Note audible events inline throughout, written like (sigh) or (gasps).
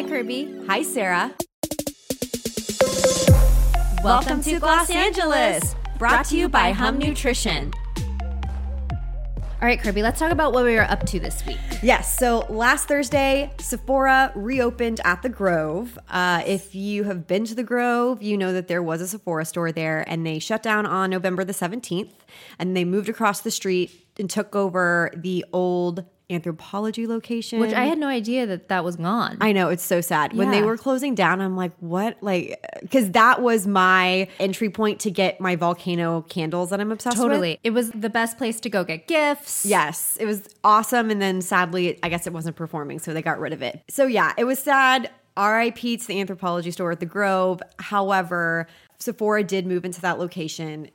Hi, Kirby. Hi, Sarah. Welcome, to Gloss Angeles, brought to you by Hum Nutrition. All right, Kirby, let's talk about what we were up to this week. Yes. So last Thursday, Sephora reopened at the Grove. Uh, if you have been to the Grove, you know that there was a Sephora store there, and they shut down on November the 17th, and they moved across the street and took over the old Anthropologie location. Which I had no idea that that was gone. I know it's so sad. When they were closing down, I'm like, what? Like, because that was my entry point to get my volcano candles that I'm obsessed with. totally. It was the best place to go get gifts. Yes, it was awesome. And then sadly, I guess it wasn't performing, so they got rid of it. So yeah, it was sad. RIP to the Anthropologie store at the Grove. However, Sephora did move into that location.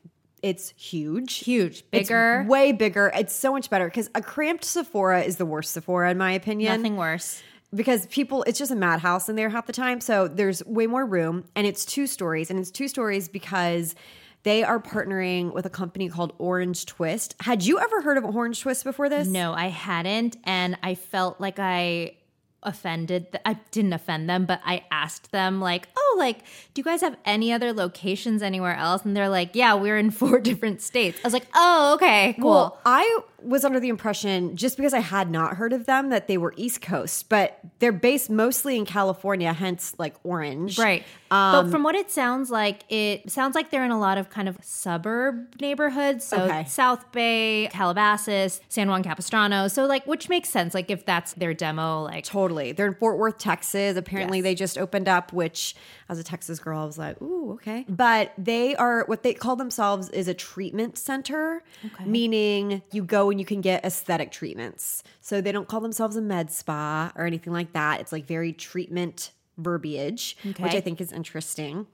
It's huge. Huge. It's Bigger. way bigger. It's so much better because a cramped Sephora is the worst Sephora, in my opinion Nothing worse. because people it's just a madhouse in there half the time so there's way more room and it's two stories and it's two stories because they are partnering with a company called orange twist had you ever heard of orange twist before this No, I hadn't. And I felt like I offended. I didn't offend them, but I asked them, like, oh, like, do you guys have any other locations anywhere else? And they're like, yeah, we're in four (laughs) different states. I was like, oh, okay, cool. Well, I was under the impression, just because I had not heard of them, that they were East Coast, but they're based mostly in California, hence like Orange. Right. Um, but from what it sounds like, it sounds like they're in a lot of kind of suburb neighborhoods. So Okay. South Bay, Calabasas, San Juan Capistrano. So like, which makes sense. Like if that's their demo, like Totally. They're in Fort Worth, Texas. Apparently, Yes. they just opened up, which, as a Texas girl, I was like, ooh, okay. But they are what they call themselves is a treatment center, meaning you go and you can get aesthetic treatments. So they don't call themselves a med spa or anything like that. It's like very treatment verbiage, which I think is interesting.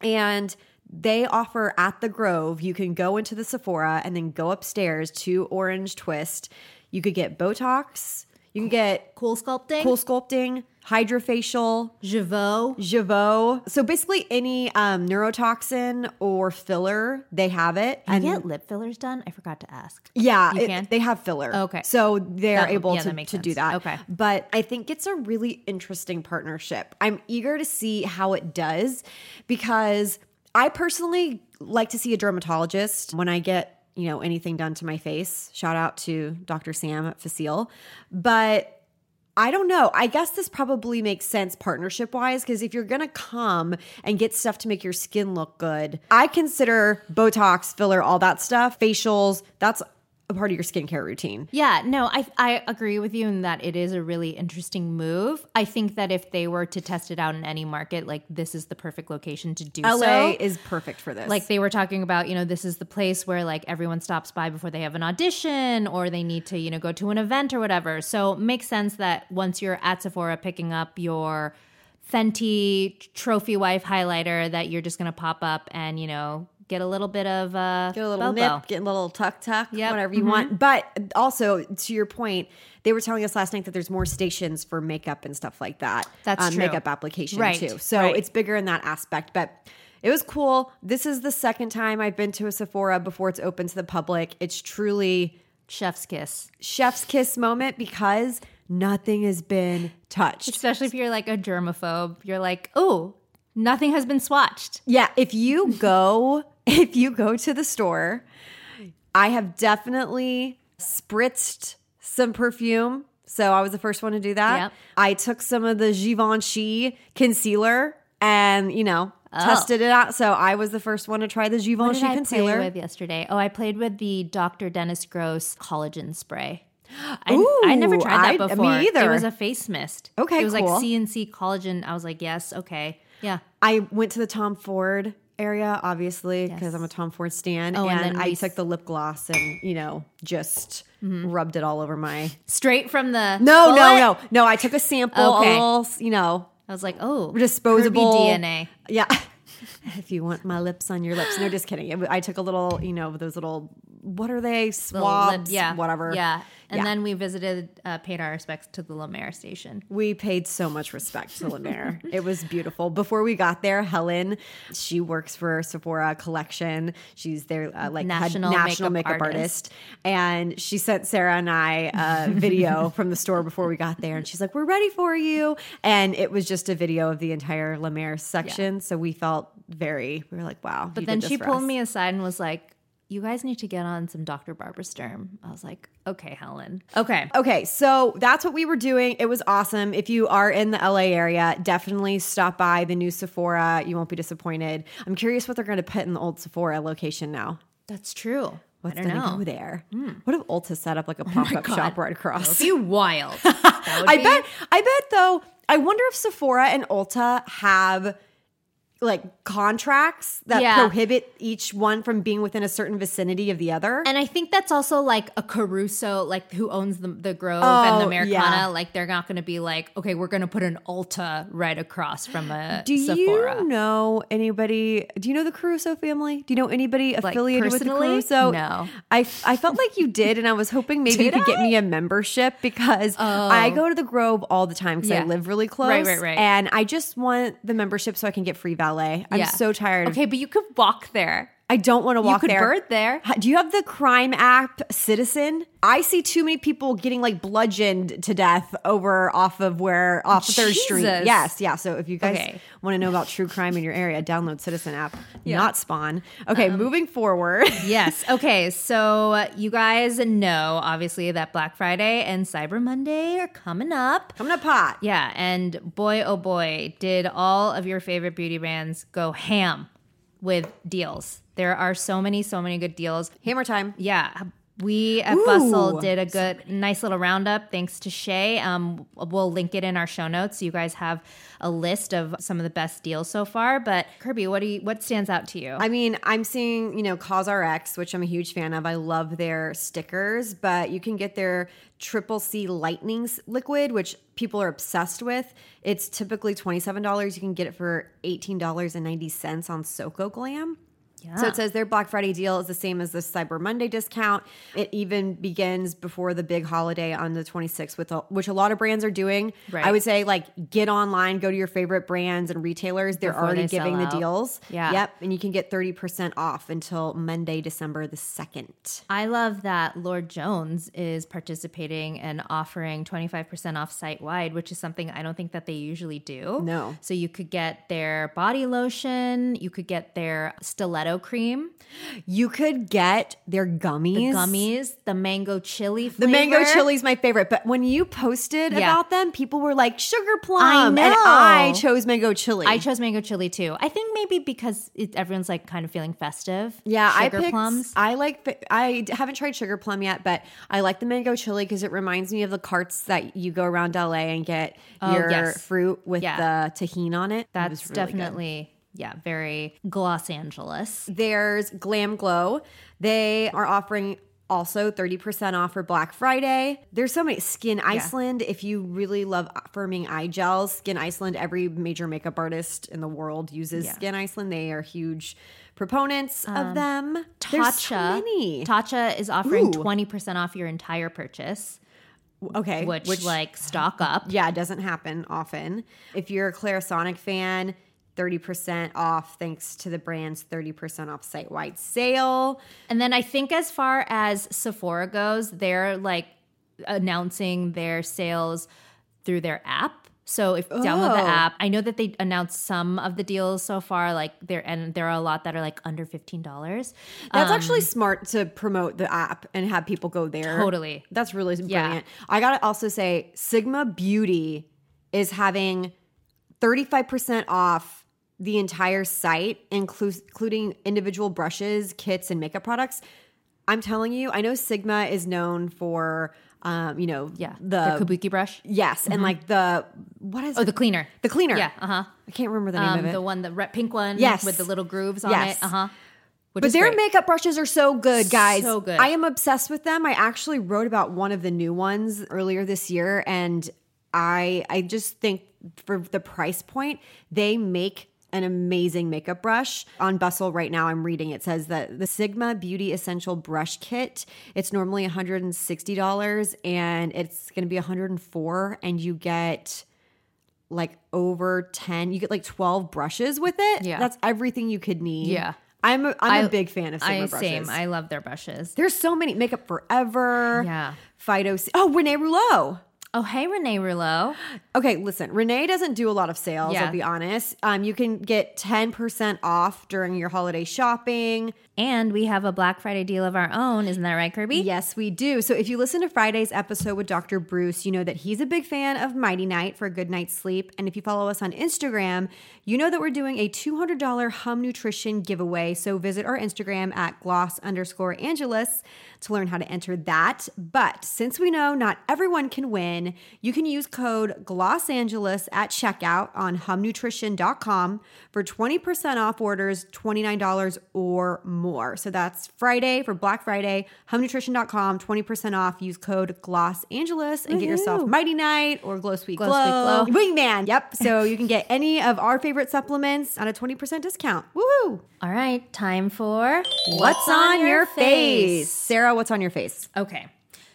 And they offer at the Grove, you can go into the Sephora and then go upstairs to Orange Twist. You could get Botox, you can get CoolSculpting, cool sculpting, HydraFacial, Jeuveau. Jeuveau. So basically, any um, neurotoxin or filler, they have it. And get lip fillers done? I forgot to ask. Yeah, You it- they have filler. Okay. So they're That- able yeah, to, to do that. Okay. But I think it's a really interesting partnership. I'm eager to see how it does because I personally like to see a dermatologist when I get, you know, anything done to my face. Shout out to Dr. Sam Facile. But I don't know. I guess this probably makes sense partnership wise because if you're going to come and get stuff to make your skin look good, I consider Botox, filler, all that stuff, facials, that's a part of your skincare routine. Yeah, no, I I agree with you in that it is a really interesting move. I think that if they were to test it out in any market, like this is the perfect location to do LA so. is perfect for this. like they were talking about, you know, this is the place where like everyone stops by before they have an audition or they need to, you know, go to an event or whatever. So it makes sense that once you're at Sephora picking up your Fenty trophy wife highlighter that you're just going to pop up and, you know, get a little bit of uh get a little bobo. nip, get a little tuck tuck, Yep. whatever you want. But also to your point, they were telling us last night that there's more stations for makeup and stuff like that. That's um, true. makeup application Right, too. So right. it's bigger in that aspect. But it was cool. This is the second time I've been to a Sephora before it's open to the public. It's truly chef's kiss. chef's kiss moment because nothing has been touched. Especially if you're like a germaphobe. You're like, "Oh, nothing has been swatched." Yeah, if you go (laughs) if you go to the store, I have definitely spritzed some perfume. So I was the first one to do that. Yep. I took some of the Givenchy concealer and, you know, Oh. tested it out. So I was the first one to try the What Givenchy I concealer. with yesterday? Oh, I played with the Dr. Dennis Gross collagen spray. I, Ooh, I never tried I- that me before. either. It was a face mist. Okay, It was cool. like CNC collagen. I was like, yes, okay. Yeah. I went to the Tom Ford area, obviously, because Yes. I'm a Tom Ford stan. Oh, and and then I we took the lip gloss and, you know, just mm-hmm. rubbed it all over my. Straight from the No, no, bullet? no, no. I took a sample, oh, Okay. a little, you know, I was like, oh, disposable DNA. Yeah. (laughs) if you want my lips on your lips. No, just kidding. I took a little, you know, those little, what are they? Swabs, lips, yeah, whatever. Yeah, and Yeah. then we visited, uh, paid our respects to the La Mer station. We paid so much respect to La Mer. (laughs) it was beautiful. Before we got there, Helen, she works for Sephora Collection. She's their uh, like National national makeup makeup, artist. and she sent Sarah and I a (laughs) video from the store before we got there, and she's like, "We're ready for you," and it was just a video of the entire La Mer section. So we felt very, we were like, "Wow!" But then she pulled me aside and was like, "You guys need to get on some Dr. Barbara Sturm." I was like, "Okay, Helen. Okay, Okay, so that's what we were doing. It was awesome. If you are in the LA area, definitely stop by the new Sephora. You won't be disappointed. I'm curious what they're going to put in the old Sephora location now. that's true. What's going to go there? Hmm. What if Ulta set up like a oh pop up God. shop right across? Be wild. (laughs) That would I be- bet. I bet though. I wonder if Sephora and Ulta have like contracts that Yeah. prohibit each one from being within a certain vicinity of the other. And I think that's also like a Caruso, like who owns the, the Grove and oh, the Oh, Americana. yeah. Like they're not going to be like, okay, we're going to put an Ulta right across from a Do Sephora. you know anybody? Do you know the Caruso family? Do you know anybody affiliated with the? Caruso? No. I, I felt like you did, and I was hoping maybe (laughs) you could get me a membership because I oh. go to the Grove all the time because Yeah. I live really close. Right, right, right. And I just want the membership so I can get free valet. I'm Yeah. so tired. Okay, but you could walk there. I don't want to walk you could there. bird there. Do you have the crime app Citizen? I see too many people getting like bludgeoned to death over off of where off of Third Street. Yes, yeah. So if you guys Okay. want to know about true crime in your area, download Citizen app, not Spawn. Okay, Um, moving forward. (laughs) yes. Okay. So you guys know, obviously, that Black Friday and Cyber Monday are coming up. Coming up hot. Yeah. And boy, oh boy, did all of your favorite beauty brands go ham with deals. There are so many, so many good deals. Hammer time. Yeah. We at Ooh. Bustle did a good, nice little roundup thanks to Shay. Um, we'll link it in our show notes so you guys have a list of some of the best deals so far. But Kirby, what do you, what stands out to you? I mean, I'm seeing, you know, CosRX, which I'm a huge fan of. I love their stickers, but you can get their triple C lightning liquid, which people are obsessed with. It's typically $27. You can get it for $18.90 on Soko Glam. So it says their Black Friday deal is the same as the Cyber Monday discount. It even begins before the big holiday on the 26th, with a, which a lot of brands are doing. Right. I would say like get online, go to your favorite brands and retailers. They're Before already they giving the out. deals. Yeah. Yep. And you can get 30% off until Monday, December the 2nd. I love that Lord Jones is participating and offering 25% off site wide, which is something I don't think that they usually do. No. So you could get their body lotion, you could get their stiletto cream, You could get their gummies. gummies, the mango chili The mango chili is my favorite, but when you posted Yeah. about them, people were like sugar plum, I and. I chose mango chili. I chose mango chili too. I think maybe because it, everyone's like kind of feeling festive. Yeah, I Sugar picked. plums. I like. I haven't tried sugar plum yet, but I like the mango chili because it reminds me of the carts that you go around LA and get Oh, your yes. fruit with Yeah. the Tajín on it. It That's was really good. Yeah, very Los Angeles. There's Glam Glow. They are offering also 30% off for Black Friday. There's so many. Skyn Iceland, if you really love firming eye gels, Skyn Iceland, every major makeup artist in the world uses Yeah. Um, Skyn Iceland. They are huge proponents of them. There's so Tatcha. many. Tatcha is offering Ooh. 20% off your entire purchase, Okay. which, like stock up. yeah, it doesn't happen often. If you're a Clarisonic fan, 30% off thanks to the brand's 30% off site wide sale. And then I think as far as Sephora goes, they're like announcing their sales through their app. So if you download the Oh. app, I know that they announced some of the deals so far, like there and there are a lot that are like under fifteen dollars. That's actually um, smart to promote the app and have people go there. Totally. That's really Yeah. brilliant. I got to also say, Sigma Beauty is having 35% off the entire site, including individual brushes, kits, and makeup products. I'm telling you, I know Sigma is known for, um, you know, Yeah, the, the kabuki brush. yes, and like the what is Oh, it? the cleaner. the cleaner. Yeah, uh huh. I can't remember the name Um, of it. the one, the red pink one, Yes. with the little grooves on Yes. it. Uh huh. which But their great. makeup brushes are so good, guys. So good. I am obsessed with them. I actually wrote about one of the new ones earlier this year, and I I just think for the price point, they make an amazing makeup brush. On Bustle right now, I'm reading it says that the Sigma Beauty Essential Brush Kit, it's normally $160 and it's going to be 104 and you get like over 10, you get like 12 brushes with it. Yeah. That's everything you could need. Yeah. I'm a, I'm a I- big fan of Sigma I brushes. same. I love their brushes. There's so many makeup forever. Yeah. Fido. Oh, Renee Rouleau. Oh, hey, Renee Rouleau. Okay, listen. Renee doesn't do a lot of sales. Yeah. I'll be honest. Um, you can get ten percent off during your holiday shopping. And we have a Black Friday deal of our own. Isn't that right, Kirby? Yes, we do. So if you listen to Friday's episode with Dr. Bruce, you know that he's a big fan of Mighty Night for a good night's sleep. And if you follow us on Instagram, you know that we're doing a $200 Hum Nutrition giveaway. So visit our Instagram at gloss underscore Angeles to learn how to enter that. But since we know not everyone can win, you can use code GlossAngeles at checkout on humnutrition.com for 20% off orders $29 or more. So that's Friday for Black Friday, humnutrition.com, 20% off. Use code GlossAngeles and get yourself Mighty Night or Glow Sweet Glow. Glow Sweet Glow. Wingman. Yep. So you can get any of our favorite supplements on a 20% discount. Woohoo! All right, time for What's, on, your face? Sarah, what's on your face? Okay.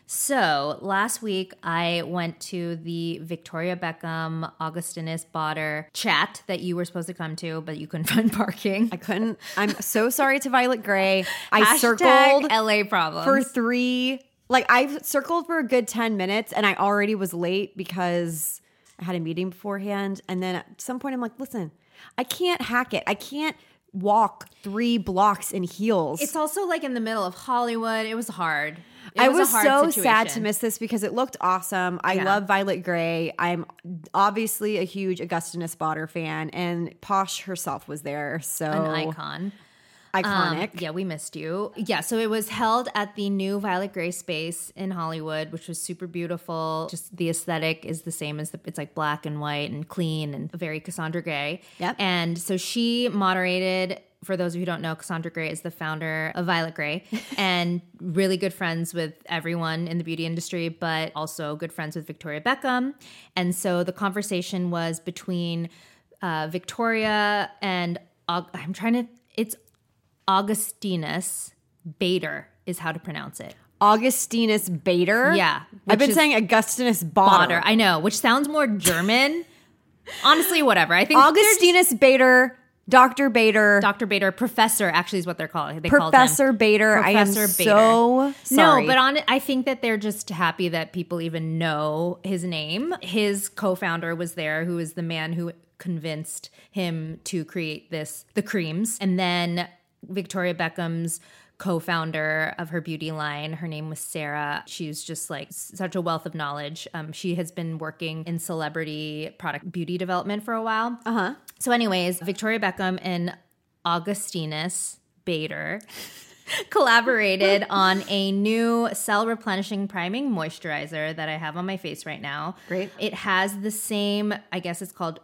So last week I went to the Victoria Beckham Augustinus Botter chat that you were supposed to come to, but you couldn't (laughs) find parking. I couldn't. I'm so sorry to Violet Grey. I Hashtag circled LA problems. for three. Like I've circled for a good ten minutes, and I already was late because I had a meeting beforehand. And then at some point, I'm like, listen, I can't hack it. I can't walk three blocks in heels. it's also like in the middle of Hollywood. It was hard. It I was so sad to miss this because it looked awesome. I Yeah. love Violet Grey. I'm obviously a huge Augustinus Botter fan, and Posh herself was there. So an icon. Iconic. Um, yeah, we missed you. Yeah, so it was held at the new Violet Grey space in Hollywood, which was super beautiful. Just the aesthetic is the same as the, it's like black and white and clean and very Cassandra Gray. Yep. And so she moderated. For those of you who don't know, Cassandra Gray is the founder of Violet Grey (laughs) and really good friends with everyone in the beauty industry, but also good friends with Victoria Beckham. And so the conversation was between uh, Victoria and Aug- I'm trying to, it's Augustinus Bader is how to pronounce it. Augustinus Bader. Yeah, I've been saying Augustinus Bader, Botter. I know, which sounds more German. Honestly, whatever. I think Augustinus Bader, Dr. Bader, Dr. Bader, professor, actually is what they're calling. They. Professor Bader. I am Professor Bader. so sorry. No, but on I think that they're just happy that people even know his name. His co-founder was there, who is the man who convinced him to create this, the creams, and then Victoria Beckham's co-founder of her beauty line. Her name was sarah. She's just like such a wealth of knowledge. Um, she has been working in celebrity product beauty development for a while. Uh-huh. So anyways victoria beckham and augustinus bader (laughs) collaborated (laughs) on a new cell replenishing priming moisturizer that I have on my face right now. Great. It has the same, I guess it's called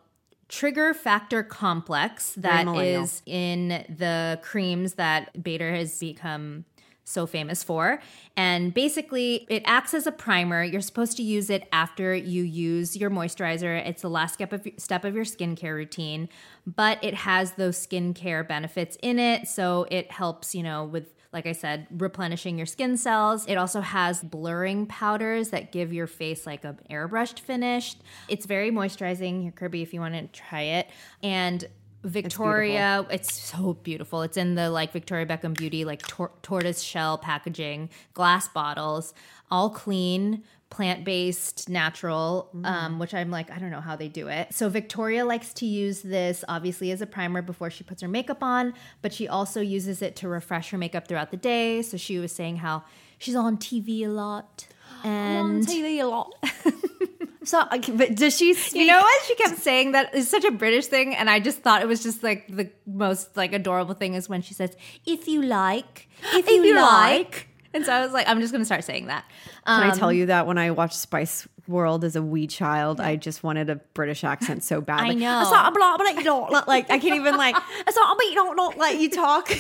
trigger factor complex that is in the creams that Bader has become so famous for. And basically, it acts as a primer. You're supposed to use it after you use your moisturizer. It's the last step of step of your skincare routine, but it has those skincare benefits in it. So it helps, you know, with like I said, replenishing your skin cells. It also has blurring powders that give your face like an airbrushed finish. It's very moisturizing. Here, Kirby, if you want to try it. And Victoria, it's, so beautiful. It's in the like Victoria Beckham Beauty, like tor- tortoise shell packaging, glass bottles, all clean, plant based, natural, um, which I'm like, I don't know how they do it. So Victoria likes to use this obviously as a primer before she puts her makeup on, but she also uses it to refresh her makeup throughout the day. So she was saying how she's on TV a lot. (gasps) And TV a lot. (laughs) so, but does she speak? you know what? She kept (laughs) saying that is such a British thing, and I just thought it was just like the most like adorable thing is when she says, "If you like, if, you, you like." (laughs) And so I was like, I'm just going to start saying that. Can Um, I tell you that when I watched Spice World as a wee child, I just wanted a British accent so (laughs) bad. I Like, know. It's not blah blah. You don't like, like. I can't even like. (laughs) It's not. But you don't don't let you talk. you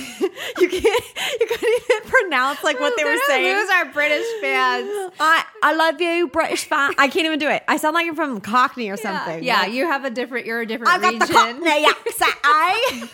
can't. You couldn't even pronounce like what they were saying. lose our British fans. I I love you, British fan. I can't even do it. I sound like you're from Cockney or something. Yeah, Like, you have a different. You're a different I got region. the Cockney accent. I.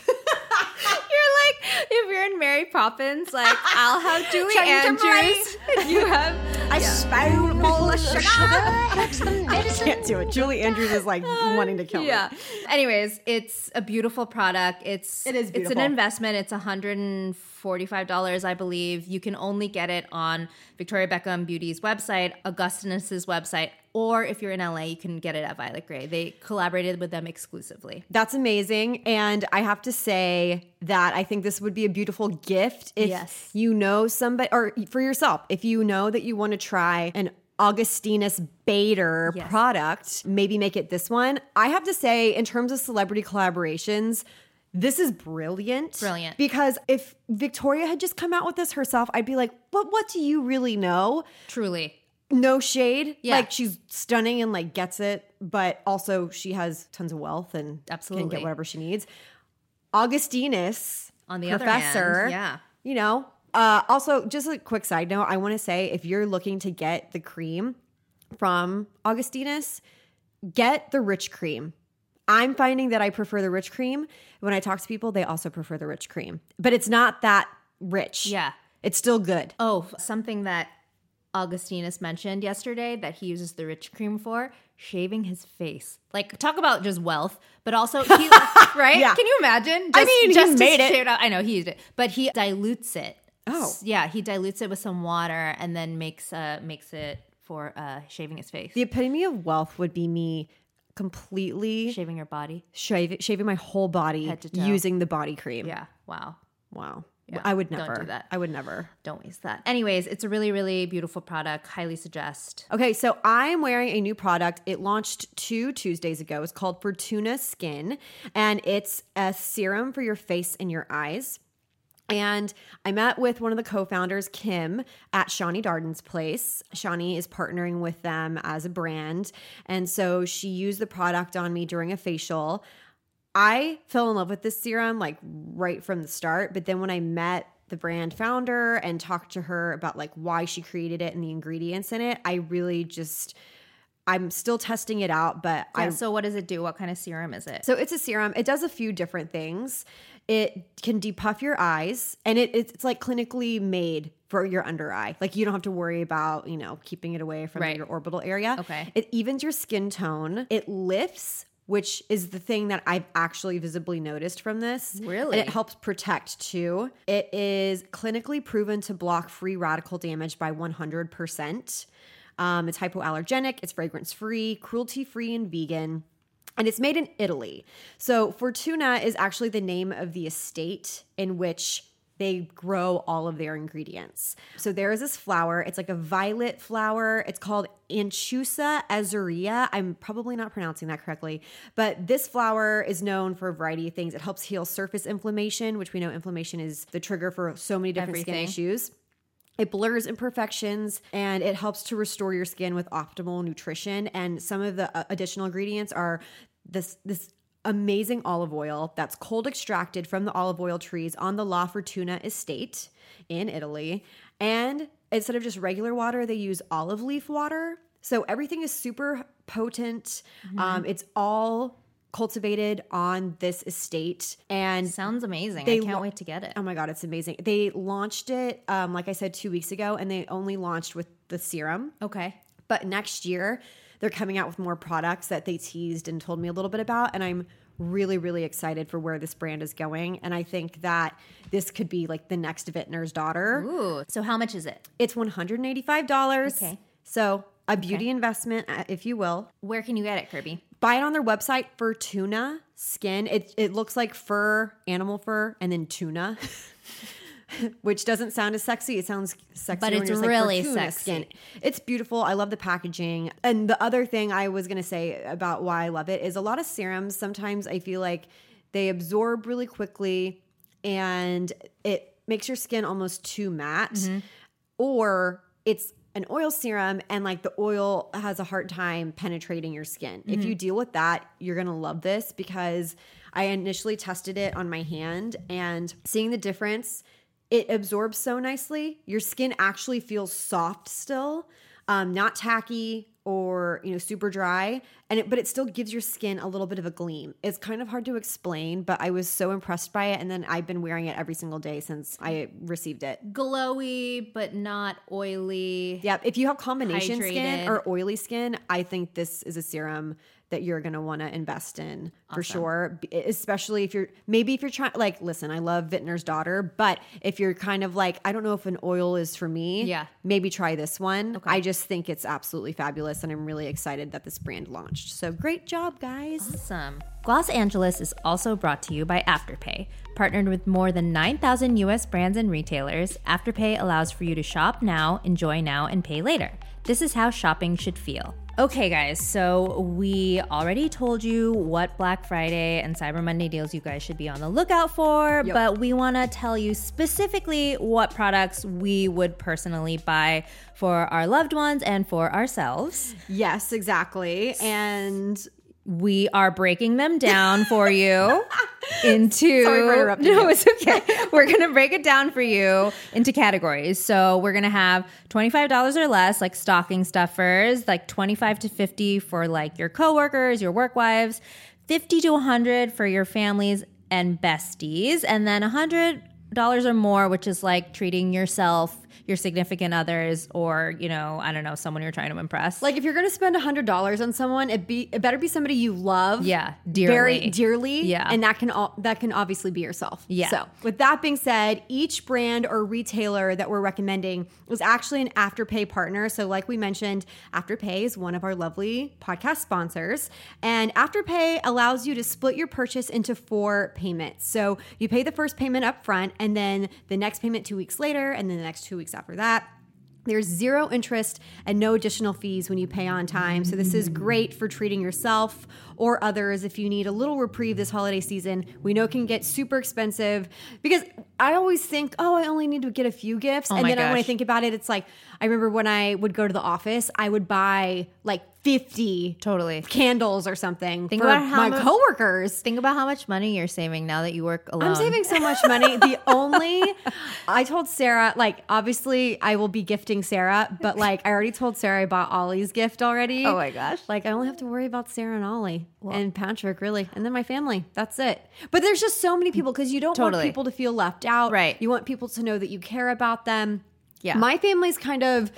You're like if you're in Mary Poppins, like I'll have (laughs) Julie Andrews. (laughs) You have I spoon full of sugar. Medicine. Can't do it. Julie Andrews is like uh, wanting to kill me. yeah. Anyways, it's a beautiful product. It's It is It's an investment. It's $145, I believe. You can only get it on Victoria Beckham Beauty's website, Augustinus's website, or if you're in LA, you can get it at Violet Grey. They collaborated with them exclusively. That's amazing. And I have to say that I think this would be a beautiful gift if Yes. you know somebody, or for yourself, if you know that you want to try an Augustinus Bader Yes. product, maybe make it this one. I have to say, in terms of celebrity collaborations, this is brilliant. Brilliant. Because if Victoria had just come out with this herself, I'd be like, but what do you really know? Truly. No shade. Yeah. Like she's stunning and like gets it, but also she has tons of wealth and Absolutely. can get whatever she needs. Augustinus, On the other professor, hand, yeah. you know. Uh, also, just a quick side note, I want to say if you're looking to get the cream from Augustinus, get the rich cream. I'm finding that I prefer the rich cream. When I talk to people, they also prefer the rich cream, but it's not that rich. Yeah. It's still good. Oh, something that Augustinus mentioned yesterday that he uses the rich cream for shaving his face. Like talk about just wealth, but also (laughs) he, right? Yeah. Can you imagine? I mean, just made it. out- I know he used it, but he dilutes it. Oh. Yeah, he dilutes it with some water and then makes uh makes it for uh shaving his face, The epitome of wealth would be me completely shaving your body. shave, shaving my whole body Head to toe. using the body cream. Yeah, wow. Wow. Yeah, I would never. do that. I would never. Don't waste that. Anyways, it's a really really beautiful product. Highly suggest. Okay, so I'm wearing a new product. It launched two Tuesdays ago. It's called Fortuna Skin, and it's a serum for your face and your eyes. And I met with one of the co-founders, Kim, at Shani Darden's place. Shani is partnering with them as a brand. And so she used the product on me during a facial. I fell in love with this serum like right from the start. But then when I met the brand founder and talked to her about like why she created it and the ingredients in it, I really just I'm still testing it out, but I so what does it do? What kind of serum is it? so it's a serum. It does a few different things. It can depuff your eyes, and it, it's, it's like clinically made for your under eye. Like you don't have to worry about you know keeping it away from Right. your orbital area. Okay. It evens your skin tone. It lifts. Which is the thing that I've actually visibly noticed from this. Really? And it helps protect too. It is clinically proven to block free radical damage by 100%. Um, it's hypoallergenic, it's fragrance free, cruelty free, and vegan. And it's made in Italy. So, Fortuna is actually the name of the estate in which they grow all of their ingredients. So, there is this flower. It's like a violet flower. It's called Anchusa azurea. I'm probably not pronouncing that correctly, but this flower is known for a variety of things. It helps heal surface inflammation, which we know inflammation is the trigger for so many different Everything. skin issues. It blurs imperfections and it helps to restore your skin with optimal nutrition. And some of the uh, additional ingredients are this this amazing olive oil that's cold extracted from the olive oil trees on the La Fortuna estate in Italy. And instead of just regular water, they use olive leaf water. So everything is super potent. Um, it's all cultivated on this estate and Sounds amazing. They I can't lo- wait to get it. Oh my god, it's amazing. They launched it, um, like I said, two weeks ago, and they only launched with the serum. Okay. But next year, they're coming out with more products that they teased and told me a little bit about, and I'm really, really excited for where this brand is going. And I think that this could be like the next Vintner's daughter. Ooh. So how much is it? It's $185. Okay. So a beauty investment, uh, if you will. Where can you get it, Kirby? Buy it on their website for tuna skin. It it looks like fur, animal fur, and then tuna. (laughs) (laughs) Which doesn't sound as sexy. It sounds sexy, But it's like, really "Fortuna sexy." It's beautiful. I love the packaging. And the other thing I was gonna say about why I love it is a lot of serums. Sometimes I feel like they absorb really quickly, and it makes your skin almost too matte. Mm-hmm. or it's an oil serum and like the oil has a hard time penetrating your skin. If you deal with that, you're going to love this because I initially tested it on my hand and seeing the difference, it absorbs so nicely. Your skin actually feels soft still, um, not tacky or you know super dry. And it, but it still gives your skin a little bit of a gleam. It's kind of hard to explain but i was so impressed by it. And then i've been wearing it every single day since i received it. Glowy, but not oily. yeah if you have combination skin or oily skin i think this is a serum that you're going to want to invest in for sure especially if you're maybe if you're trying like listen i love vintner's daughter but if you're kind of like i don't know if an oil is for me Yeah. maybe try this one i just think it's absolutely fabulous and i'm really excited that this brand launched so great job guys Awesome. Gloss Angeles is also brought to you by Afterpay. Partnered with more than 9,000 US brands and retailers, Afterpay allows for you to shop now, enjoy now, and pay later. This is how shopping should feel. Okay, guys, so we already told you what Black Friday and Cyber Monday deals you guys should be on the lookout for, but we want to tell you specifically what products we would personally buy for our loved ones and for ourselves. yes exactly and we are breaking them down for you (laughs) into Sorry for interrupting no it's okay. We're gonna break it down for you into categories. So we're gonna have $25 or less like stocking stuffers like 25 to 50 for like your coworkers your work wives 50 to 100 for your families and besties and then 100 dollars or more which is like treating yourself your significant others or you know i don't know someone you're trying to impress like if you're gonna spend a hundred dollars on someone it be it better be somebody you love Yeah, very dearly. dearly Yeah. and that can all that can obviously be yourself Yeah. so with that being said each brand or retailer that we're recommending is actually an afterpay partner so like we mentioned afterpay is one of our lovely podcast sponsors and afterpay allows you to split your purchase into four payments so you pay the first payment up front and then the next payment two weeks later and then the next two weeks after that there's zero interest and no additional fees when you pay on time. So, this is great for treating yourself or others if you need a little reprieve this holiday season. We know it can get super expensive because I always think, oh, I only need to get a few gifts. Oh and my then when I think about it, it's like, I remember when I would go to the office, I would buy like 50 Totally. candles or something Think for about how my coworkers. Think about how much money you're saving now that you work alone. I'm saving so much money. (laughs) The only I told Sarah, like obviously I will be gifting Sarah, but like I already told Sarah I bought Ollie's gift already. Oh my gosh. Like I only have to worry about Sarah and Ollie and Patrick, really, and then my family. That's it. But there's just so many people because you don't want people to feel left out. Right. You want people to know that you care about them. Yeah. My family's kind of,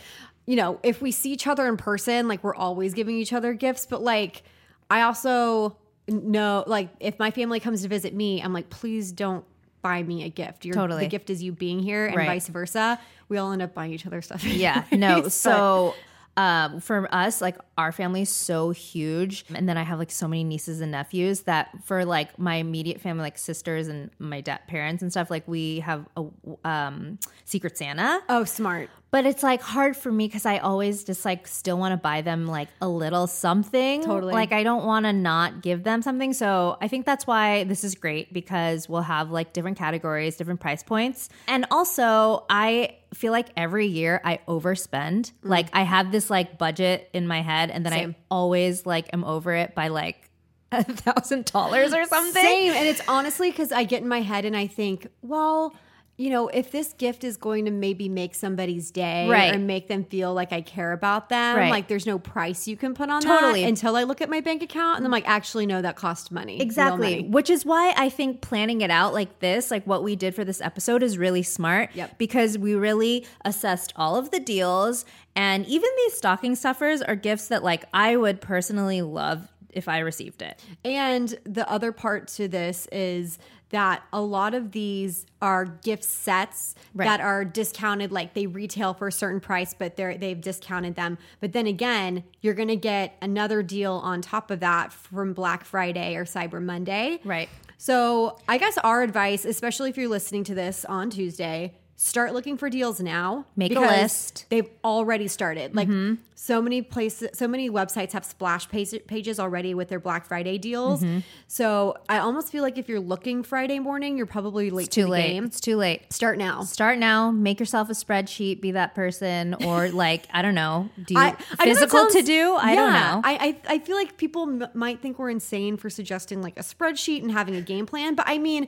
you know, if we see each other in person, like we're always giving each other gifts, but like I also know, like if my family comes to visit me, I'm like, please don't buy me a gift. Your, Totally. The gift is you being here and Right. vice versa. We all end up buying each other stuff. Yeah, (laughs) no. So um, for us, like our family's so huge, and then I have like so many nieces and nephews that for like my immediate family, like sisters and my dad parents and stuff, like we have a um, Secret Santa. oh, smart. But it's like hard for me because I always just like still want to buy them like a little something. Totally. Like I don't want to not give them something. So I think that's why this is great because we'll have like different categories, different price points. And also, I feel like every year I overspend. Like I have this like budget in my head and then Mm. Same. I always like am over it by like (laughs) a thousand dollars or something. Same. And it's honestly because I get in my head and I think, well, you know, if this gift is going to maybe make somebody's day Right. or make them feel like I care about them, Right. like there's no price you can put on Totally. that until I look at my bank account and I'm like, actually, no, that cost money. Exactly. money. Which is why I think planning it out like this, like what we did for this episode, is really smart. Yep. Because we really assessed all of the deals. And even these stocking stuffers are gifts that, like, I would personally love if I received it. And the other part to this is that a lot of these are gift sets Right. that are discounted like they retail for a certain price but they're they've discounted them but then again you're going to get another deal on top of that from Black Friday or Cyber Monday Right. so I guess our advice especially if you're listening to this on Tuesday start looking for deals now. Make a list. They've already started. Like mm-hmm. so many places, so many websites have splash pages already with their Black Friday deals. Mm-hmm. So I almost feel like if you're looking Friday morning, you're probably late It's too to the late. game. It's too late. Start now. Start now. Make yourself a spreadsheet. Be that person, or (laughs) like I don't know. Do you I, I know that physical to do? I don't know. I, I I feel like people m- might think we're insane for suggesting like a spreadsheet and having a game plan, but I mean.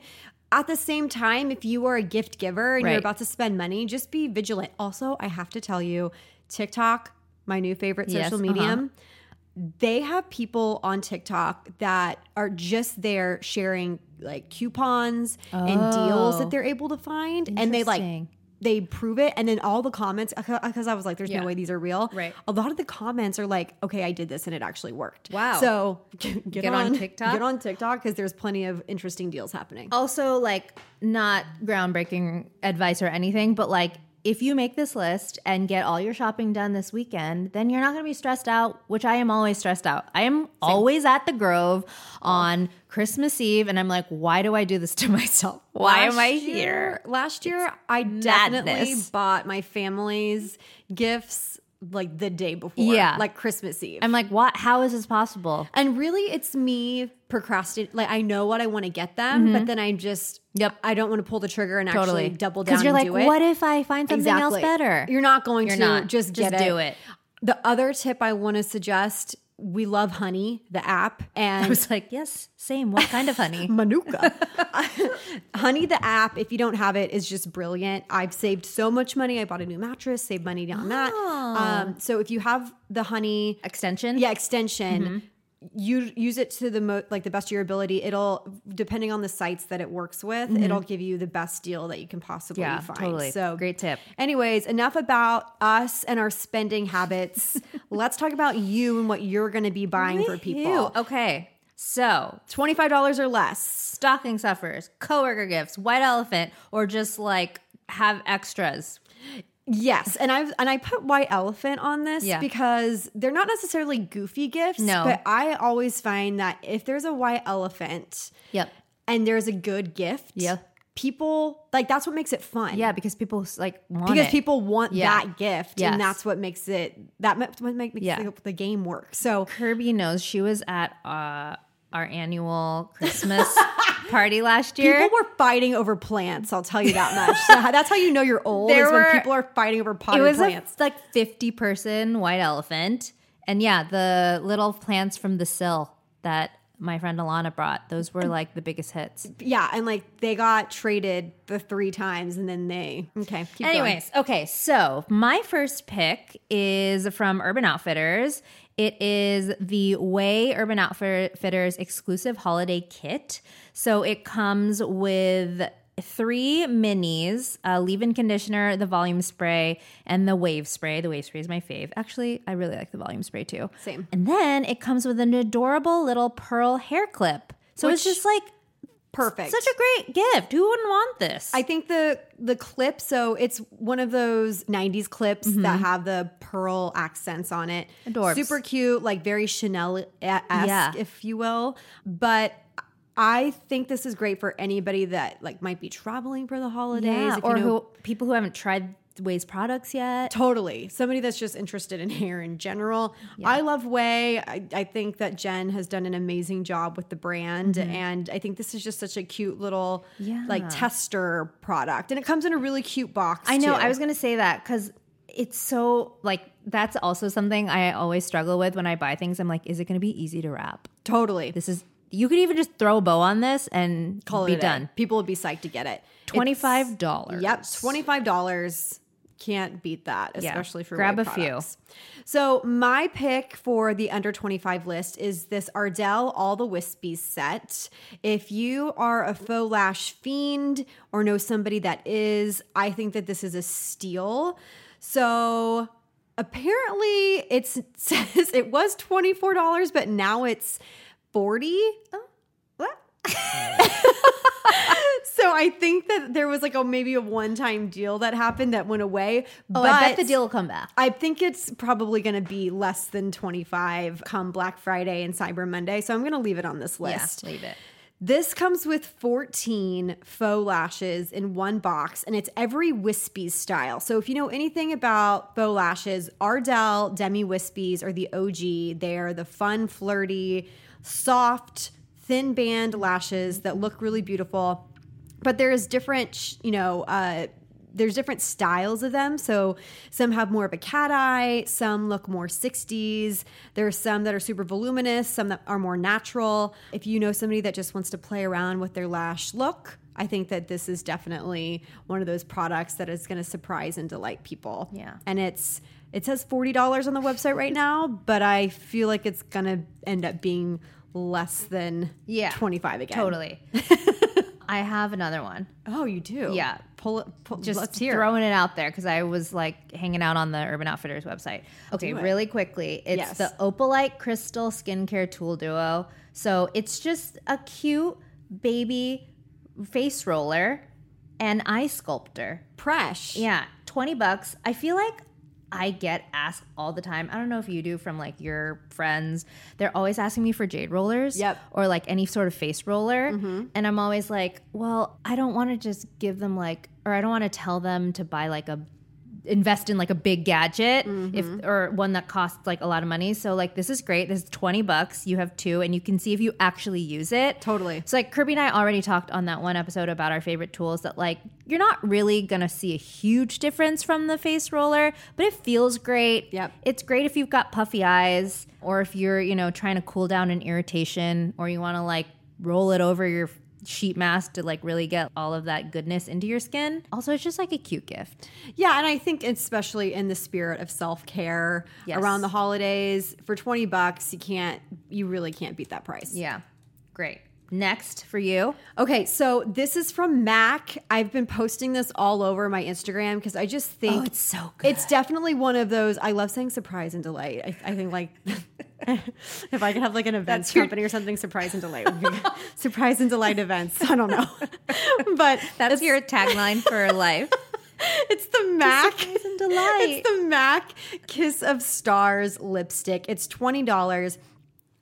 At the same time, if you are a gift giver and you're about to spend money, just be vigilant. Also, I have to tell you, TikTok, my new favorite Yes, social uh-huh. medium, they have people on TikTok that are just there sharing like coupons and deals that they're able to find, and they like Oh. They prove it, and then all the comments (laughs) because I was like, "There's Yeah. no way these are real." Right. A lot of the comments are like, "Okay, I did this and it actually worked." Wow. So (laughs) get, Get on TikTok? Get on TikTok because there's plenty of interesting deals happening. also like not groundbreaking advice or anything, but like if you make this list and get all your shopping done this weekend, then you're not going to be stressed out, which I am always stressed out. I am always at the Grove on Christmas Eve and I'm like, why do I do this (laughs) to myself? Why am I Last here? Last year, I definitely madness. bought my family's gifts like the day before, Yeah. like Christmas Eve. I'm like, what? How is this possible? And really, it's me procrastinating. Like I know what I want to get them, but then I just Mm-hmm. Yep. I don't want to pull the trigger and Totally. actually double down. Because you're and like, do it. what if I find something else better? You're not going You're to not. just Just do it. The other tip I want to suggest: we love Honey, the app, and I was like, yes, same. What kind of honey? (laughs) Manuka. (laughs) Honey, the app, if you don't have it, is just brilliant. I've saved so much money. I bought a new mattress, saved money on that. Oh. Um, so if you have the Honey Extension? yeah extension Mm-hmm. You use it to the mo- like the best of your ability it'll depending on the sites that it works with it'll give you the best deal that you can possibly Mm-hmm. Yeah, find totally. so Great tip. anyways enough about us and our spending habits (laughs) let's talk about you and what you're going to be buying for people Ew. Okay. So $25 or less stocking stuffers, coworker gifts, white elephant, or just like have extras. Yes, and I've and I put white elephant on this Yeah. because they're not necessarily goofy gifts. No. but I always find that if there's a white elephant, Yep. and there's a good gift, Yeah. people like that's what makes it fun. Yeah, because people like want because it. people want Yeah. that gift, Yes. and that's what makes it that what makes Yeah. the, the game work. So Kirby knows she was at uh, our annual Christmas (laughs) party last year. people were fighting over plants. I'll tell you that much. so that's how you know you're (laughs) old There is when people are fighting over it potted was plants. a like 50 person white elephant. And yeah, the little plants from the sill that my friend Alana brought, those were like the biggest hits. yeah, and like they got traded the three times, and then they okay. Keep going. Anyways, okay, so my first pick is from Urban Outfitters. It is the Ouai Urban Outfitters exclusive holiday kit. So it comes with three minis a leave-in conditioner the volume spray and the wave spray the wave spray is my fave actually i really like the volume spray too Same. and then it comes with an adorable little pearl hair clip so it's just like perfect. such a great gift who wouldn't want this I think the the clip, so it's one of those '90s clips that mm-hmm. have the pearl accents on it. Adorbs. Super cute, like very Chanel esque, Yeah. if you will. But I think this is great for anybody that like might be traveling for the holidays, yeah, if or you know, who people who haven't tried Ouai's products yet Totally. Somebody that's just interested in (laughs) hair in general. I love Ouai. I, I think that Jen has done an amazing job with the brand. And I think this is just such a cute little Mm-hmm. Yeah. like tester product. And it comes in a really cute box. I know. too. I was gonna say that because it's so like that's also something I always struggle with when I buy things. I'm like, is it gonna be easy to wrap? totally This is you could even just throw a bow on this and Call it be done. People would be psyched to get it. Twenty five dollars. Yep, twenty five dollars. Can't beat that, Yeah. especially for Grab a few. So my pick for the under twenty five list is this Ardell All the Wispies set. If you are a faux lash fiend or know somebody that is, I think that this is a steal. So apparently, it's (laughs) it says it was twenty four dollars, but now it's forty. What? (laughs) So I think that there was like a maybe a one time deal that happened that went away. Oh, but I bet the deal will come back. I think it's probably going to be less than 25 come Black Friday and Cyber Monday. So I'm going to leave it on this list. Yeah, leave it. This comes with 14 faux lashes in one box, and it's every Wispies style. So, if you know anything about faux lashes, Ardell Demi Wispies are the OG. They are the fun, flirty, soft, thin band lashes that look really beautiful. But there is different, you know, uh, there's different styles of them. So some have more of a cat eye, some look more 60s. There's some that are super voluminous, some that are more natural. If you know somebody that just wants to play around with their lash look, I think that this is definitely one of those products that is going to surprise and delight people. Yeah. And it's it says $40 on the website right now, but I feel like it's going to end up being less than Yeah. 25 again. Totally. (laughs) I have another one. Oh, you do? Yeah. Pull it. Pull, Just throwing it out there because I was like hanging out on the Urban Outfitters website. Okay, really quickly. It's Yes. the Opalite Crystal Skincare Tool Duo. So it's just a cute baby face roller and eye sculptor. Presh. Yeah, 20 bucks. I feel like I get asked all the time. I don't know if you do from like your friends. They're always asking me for jade rollers. Yep. Or like any sort of face roller. Mm-hmm. And I'm always like, well, I don't want to just give them like, or I don't want to tell them to buy like a invest in like a big gadget if mm-hmm. or one that costs like a lot of money so like this is great this is 20 bucks you have two and you can see if you actually use it Totally. so like Kirby and I already talked on that one episode about our favorite tools that like you're not really gonna see a huge difference from the face roller, but it feels great. Yep. It's great if you've got puffy eyes or if you're, you know, trying to cool down an irritation or you wanna like roll it over your sheet mask to like really get all of that goodness into your skin. Also, it's just like a cute gift. Yeah, and I think especially in the spirit of self care Yes. around the holidays, for twenty bucks, you can't, you really can't beat that price. Yeah. Great. Next for you. Okay, so this is from Mac. I've been posting this all over my Instagram because I just think Oh, it's so good. It's definitely one of those. I love saying surprise and delight. I, I think like (laughs) if I could have like an events your- company or something, surprise and delight would be (laughs) surprise and delight events. I don't know, (laughs) but That's your tagline for life. It's the Mac. surprise and delight. It's the Mac Kiss of Stars lipstick. It's twenty dollars.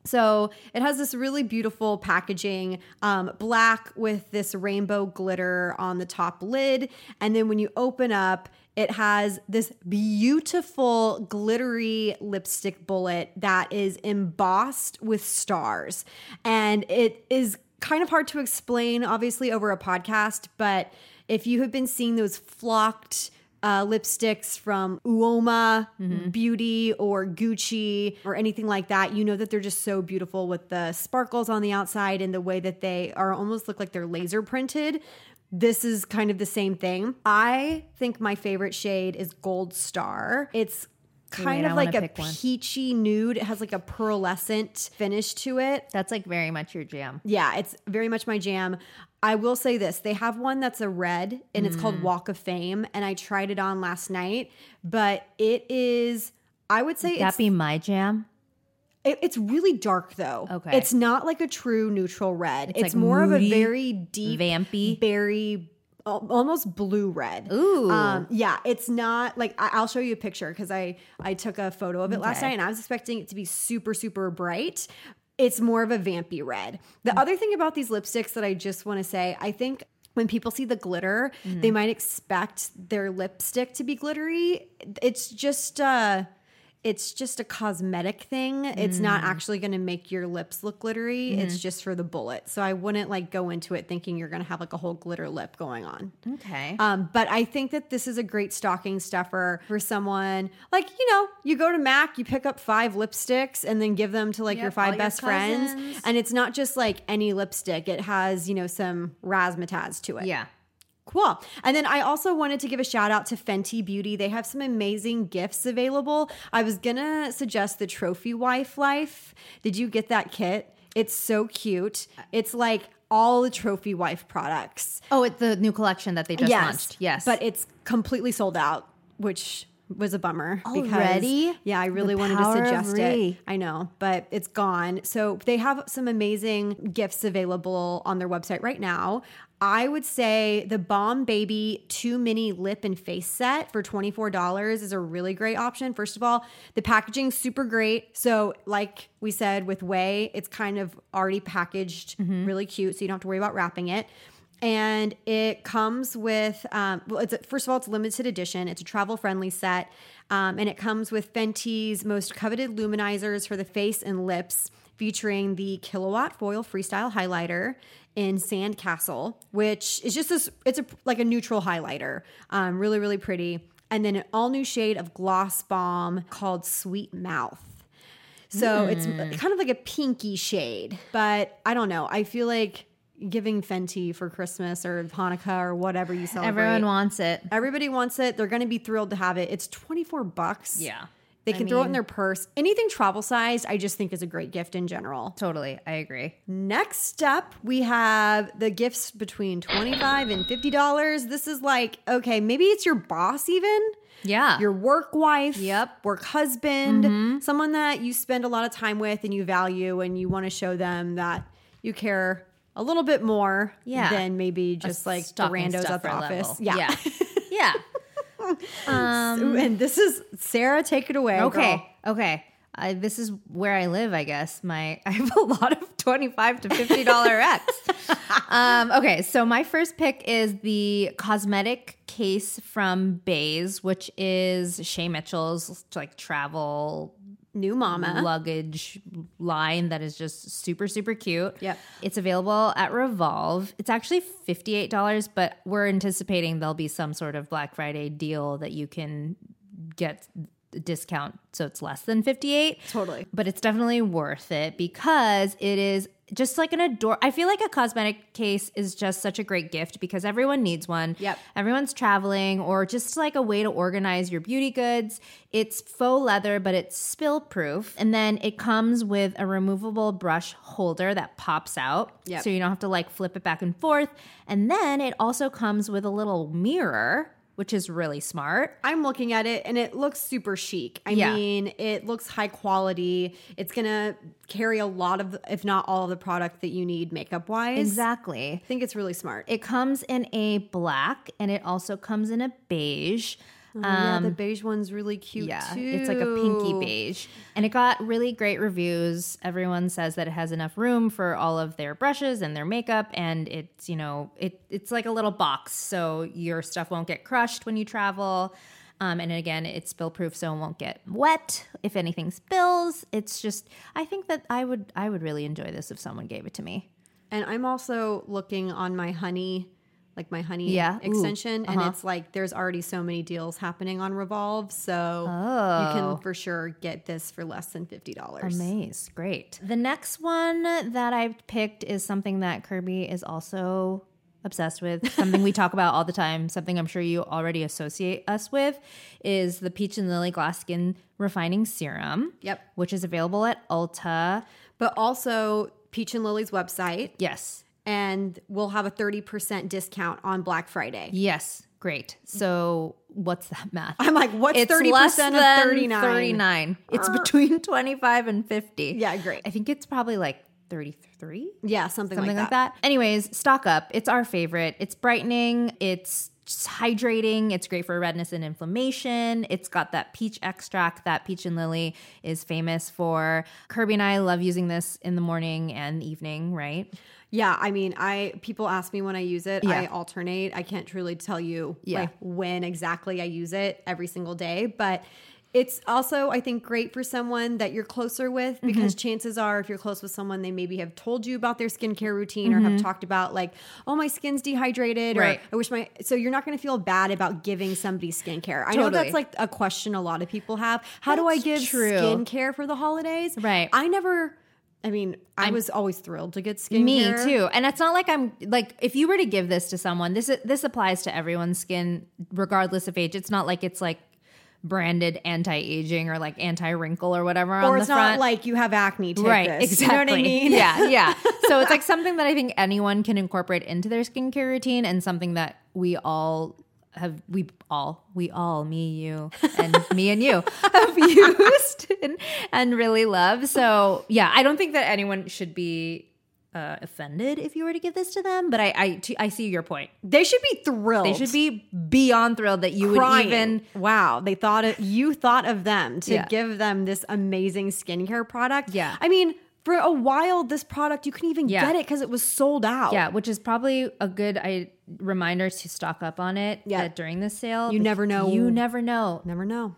So it has this really beautiful packaging, um, black with this rainbow glitter on the top lid, and then when you open up, it has this beautiful glittery lipstick bullet that is embossed with stars, and it is kind of hard to explain, obviously, over a podcast, but if you have been seeing those flocked uh, lipsticks from Uoma Beauty or Gucci or anything like that, you know that they're just so beautiful with the sparkles on the outside and the way that they are almost look like they're laser printed. This is kind of the same thing. I think my favorite shade is Gold Star. It's kind of like a pick one. peachy nude. It has like a pearlescent finish to it. That's like very much your jam. Yeah, it's very much my jam. I will say this they have one that's a red and it's Mm. called Walk of Fame. And I tried it on last night, but it is, I would say That it's, be my jam. it- it's really dark though. Okay. It's not like a true neutral red. It's, like more moody, of a very deep, vampy. berry, almost blue red. Ooh. Um, yeah, it's not like I, I'll show you a picture because I I took a photo of it last night and I was expecting it to be super super bright. It's more of a vampy red. The other thing about these lipsticks that I just want to say, I think when people see the glitter, they might expect their lipstick to be glittery. It's just uh it's just a cosmetic thing. It's not actually going to make your lips look glittery. It's just for the bullet. So I wouldn't like go into it thinking you're going to have like a whole glitter lip going on. Okay. Um, but I think that this is a great stocking stuffer for someone like, you know, you go to Mac, you pick up five lipsticks and then give them to like your Yep, all five your best friends. And it's not just like any lipstick, it has, you know, some razzmatazz to it. yeah. Cool. And then I also wanted to give a shout out to Fenty Beauty. They have some amazing gifts available. I was going to suggest the Trophy Wife Life. Did you get that kit? It's so cute. It's like all the Trophy Wife products. Oh, it's the new collection that they just launched. Yes. But it's completely sold out, which was a bummer. Already? yeah, I really The wanted to suggest it. I know, but it's gone. So they have some amazing gifts available on their website right now. I would say the Bomb Baby 2 mini lip and face set for $24 is a really great option. First of all, the packaging's super great. So, like we said with Ouai, it's kind of already packaged really cute, so you don't have to worry about wrapping it and it comes with um, well it's a, first of all it's limited edition. It's a travel friendly set. Um, and it comes with fenty's most coveted luminizers for the face and lips featuring the Killawatt foil freestyle highlighter in sandcastle which is just this it's a like a neutral highlighter. Um, really really pretty. And then an all new shade of gloss bomb called sweet mouth. So it's kind of like a pinky shade, but I don't know. I feel like giving Fenty for Christmas or Hanukkah or whatever you celebrate. Everyone wants it. Everybody wants it. They're going to be thrilled to have it. It's 24 bucks. Yeah. They I can throw it in their purse. Anything travel sized, I just think is a great gift in general. Totally. I agree. Next up, we have the gifts between 25 and $50. This is like, okay, maybe it's your boss even Yeah. your work wife, Yep. Mm-hmm. work husband, someone that you spend a lot of time with and you value, and you want to show them that you care a little bit more Yeah. than maybe just like the randos at the office. level. Yeah. Yeah. (laughs) (laughs) and this is Sarah, take it away. Okay. girl. Okay. This is where I live, I guess. My (laughs) I have a lot of twenty-five to fifty dollar X. um, okay, so my first pick is the cosmetic case from Béis, which is Shay Mitchell's like travel New mama. luggage line that is just super super cute. Yep. It's available at Revolve. It's actually $58, but we're anticipating there'll be some sort of Black Friday deal that you can get a discount so it's less than 58. Totally. But it's definitely worth it because it is just like an adore I feel like a cosmetic case is just such a great gift because everyone needs one. Yep. Everyone's traveling or just like a way to organize your beauty goods. It's faux leather, but it's spill proof. And then it comes with a removable brush holder that pops out. Yep. So you don't have to like flip it back and forth. And then it also comes with a little mirror, which is really smart. I'm looking at it and it looks super chic. I Yeah. mean, it looks high quality. It's going to carry a lot of, if not all of the product that you need makeup wise. Exactly. I think it's really smart. It comes in a black and it also comes in a beige. Yeah, the beige one's really cute Um, Yeah, too. it's like a pinky beige. And it got really great reviews. Everyone says that it has enough room for all of their brushes and their makeup and it's, you know, it it's like a little box so your stuff won't get crushed when you travel. Um, and again, it's spill proof so it won't get wet if anything spills. It's just I think that I would I would really enjoy this if someone gave it to me. And I'm also looking on my honey, like my honey Yeah. Extension, and uh-huh. it's like there's already so many deals happening on Revolve, so you Oh. can for sure get this for less than fifty dollars. Amaze. Great. The next one that I picked is something that Kirby is also obsessed with, (laughs) something we talk about all the time, something I'm sure you already associate us with, is the Peach and Lily Glass Skin Refining Serum. Yep. Which is available at Ulta. But also Peach and Lily's website, Yes. And we'll have a thirty percent discount on Black Friday. Yes. Great. So what's that math? I'm like, what's It's thirty less percent than of thirty nine? 39. It's uh. between 25 and 50. Yeah, great. I think it's probably like 33. Yeah, something, something like, like that. that. Anyways, stock up. It's our favorite. It's brightening. It's just hydrating. It's great for redness and inflammation. It's got that peach extract that Peach and Lily is famous for. Kirby and I love using this in the morning and evening, right? Yeah, I mean, I people ask me when I use it. I alternate. I can't truly tell you Yeah. like when exactly I use it every single day, but it's also I think great for someone that you're closer with Mm-hmm. because chances are if you're close with someone they maybe have told you about their skincare routine or have talked about like, "Oh, my skin's dehydrated," Mm-hmm. Right. or "I wish my" so you're not going to feel bad about giving somebody skincare. I know that's like a question a lot of people have. How do I give true. skincare for the holidays? Right. I never I mean, I was always thrilled to get skincare. Me too. And it's not like I'm like if you were to give this to someone, this this applies to everyone's skin regardless of age. It's not like it's like branded anti-aging or like anti-wrinkle or whatever on or it's not like you have acne. Right this. exactly You know what I mean? (laughs) yeah yeah (laughs) so it's like something that i think anyone can incorporate into their skincare routine and something that we all have we all we all me you and (laughs) me and you have (laughs) used and, and really love. So yeah, I don't think that anyone should be uh, offended if you were to give this to them, but I I, t- I see your point. They should be thrilled. They should be beyond thrilled that you crying. would even wow they thought of, you thought of them to Yeah. give them this amazing skincare product Yeah. i mean for a while this product you couldn't even Yeah. get it because it was sold out Yeah, which is probably a good I, reminder to stock up on it Yeah. during the sale. You never know. You never know. never know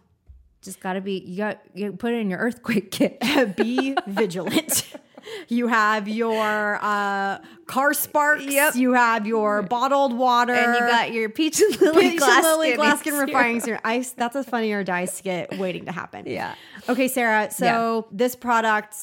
Just got to be you got you put it in your earthquake kit. (laughs) be vigilant (laughs) you have your uh, car sparks Yep. you have your bottled water and you got your peach and lily Peach glass and Lily skin Glaskin refining serum. I, that's a funnier die skit waiting to happen. Yeah. Okay, Sarah. So this product,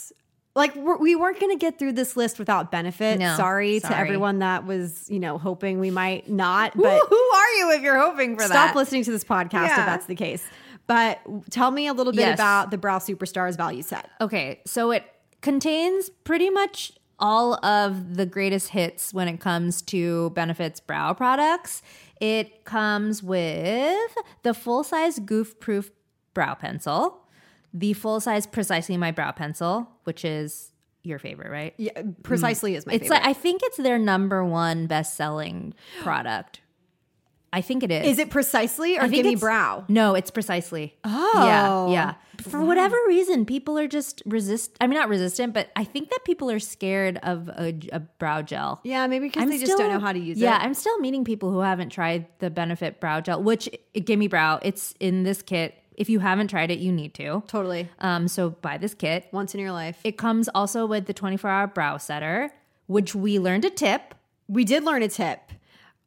like we're, we weren't going to get through this list without benefit. No, sorry, to everyone that was, you know, hoping we might not. But who are you if you're hoping for stop that? listening to this podcast Yeah. if that's the case. But tell me a little bit Yes. about the Brow Superstars value set. Okay, so it contains pretty much all of the greatest hits when it comes to benefits brow products. It comes with the full size goof proof brow pencil, the full size precisely my brow pencil, which is your favorite, right? Yeah, precisely is my Mm. It's favorite. like I think it's their number one best selling product. I think it is. is it precisely or give me brow? No, it's precisely. Oh. yeah, yeah. For whatever reason, people are just resist. I mean, not resistant, but I think that people are scared of a, a brow gel. Yeah, maybe because I'm they just don't know how to use Yeah, it. Yeah, I'm still meeting people who haven't tried the Benefit Brow Gel, which Gimme Brow. It's in this kit. If you haven't tried it, you need to. Totally. Um, so buy this kit. Once in your life. It comes also with the 24 hour brow setter, which we learned a tip. We did learn a tip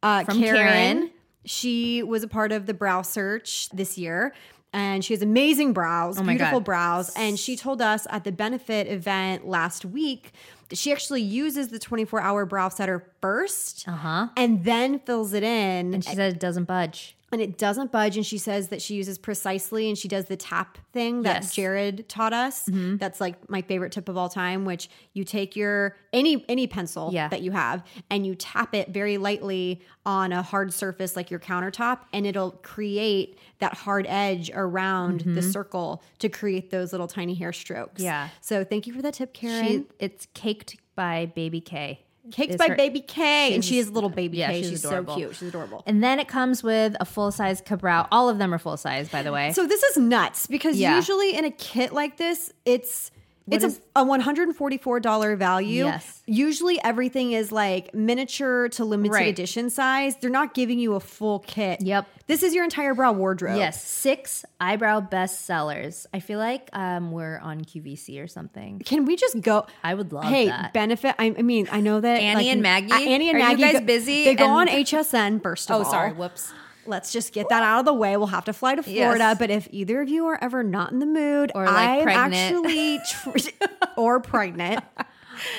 uh, From Karen. She was a part of the brow search this year. And she has amazing brows, Oh beautiful God. brows. And she told us at the benefit event last week that she actually uses the 24 hour brow setter 1st Uh-huh. and then fills it in. And she said it doesn't budge. And it doesn't budge. And she says that she uses precisely and she does the tap thing that Yes. Jared taught us. Mm-hmm. That's like my favorite tip of all time, which you take your any any pencil Yeah. that you have and you tap it very lightly on a hard surface like your countertop, and it'll create that hard edge around the circle to create those little tiny hair strokes. Mm-hmm. Yeah. So thank you for that tip, Karen. She, it's caked by Baby K. Caked is by her- Baby K, and she is little Baby yeah, K. she's She's, adorable. so cute. She's adorable. And then it comes with a full size Ka-Brow. All of them are full size, by the way. So this is nuts because Yeah. usually in a kit like this, it's What it's is- a, a one hundred and forty four dollar value. Yes. Usually everything is like miniature to limited Right. edition size. They're not giving you a full kit. Yep. This is your entire brow wardrobe. yes, six eyebrow best sellers. I feel like um, we're on QVC or something. Can we just go? I would love hey, that. benefit. I, I mean, I know that Annie and Maggie? uh, Annie and Maggie. Are you guys go- busy They go on HSN first of oh, all. Oh, sorry. Whoops. Let's just get that out of the way. We'll have to fly to Florida. Yes. But if either of you are ever not in the mood, Or, like, I am pregnant. actually tr- (laughs) or pregnant,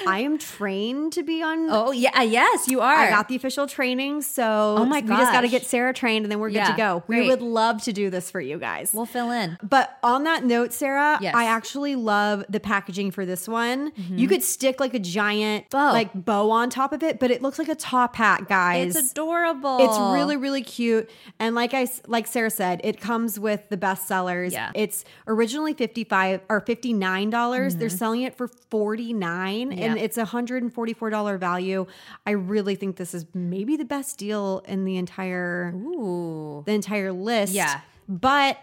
I am trained to be on. Oh yeah, yes, you are. I got the official training, so Oh my we just got to get Sarah trained, and then we're good Yeah, to go. We would love to do this for you guys. we'll fill in. But on that note, Sarah, Yes. Mm-hmm. I actually love the packaging for this one. You could stick like a giant Bow. like bow on top of it, but it looks like a top hat, guys. It's adorable. It's really, really cute. And like I like Sarah said, it comes with the best sellers. Yeah. It's originally 55 or 59. dollars They're selling it for 49 and Mm-hmm. Yeah. it's a $144 value. I really think this is maybe the best deal in the entire, Ooh. the entire list. Yeah. But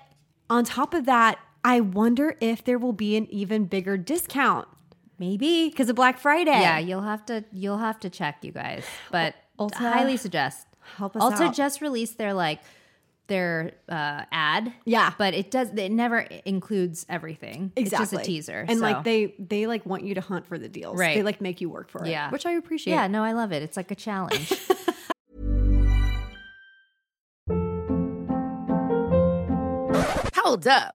on top of that, I wonder if there will be an even bigger discount Maybe. because of Black Friday. Yeah, you'll have to you'll have to check you guys. But Ulta, highly suggest. help us Ulta out. just released their like their uh ad. Yeah. But it does it never includes everything. Exactly. It's just a teaser. And so. like they they like want you to hunt for the deals. Right. They like make you work for it. Yeah. Which I appreciate. Yeah, no, I love it. It's like a challenge. (laughs) Hold up.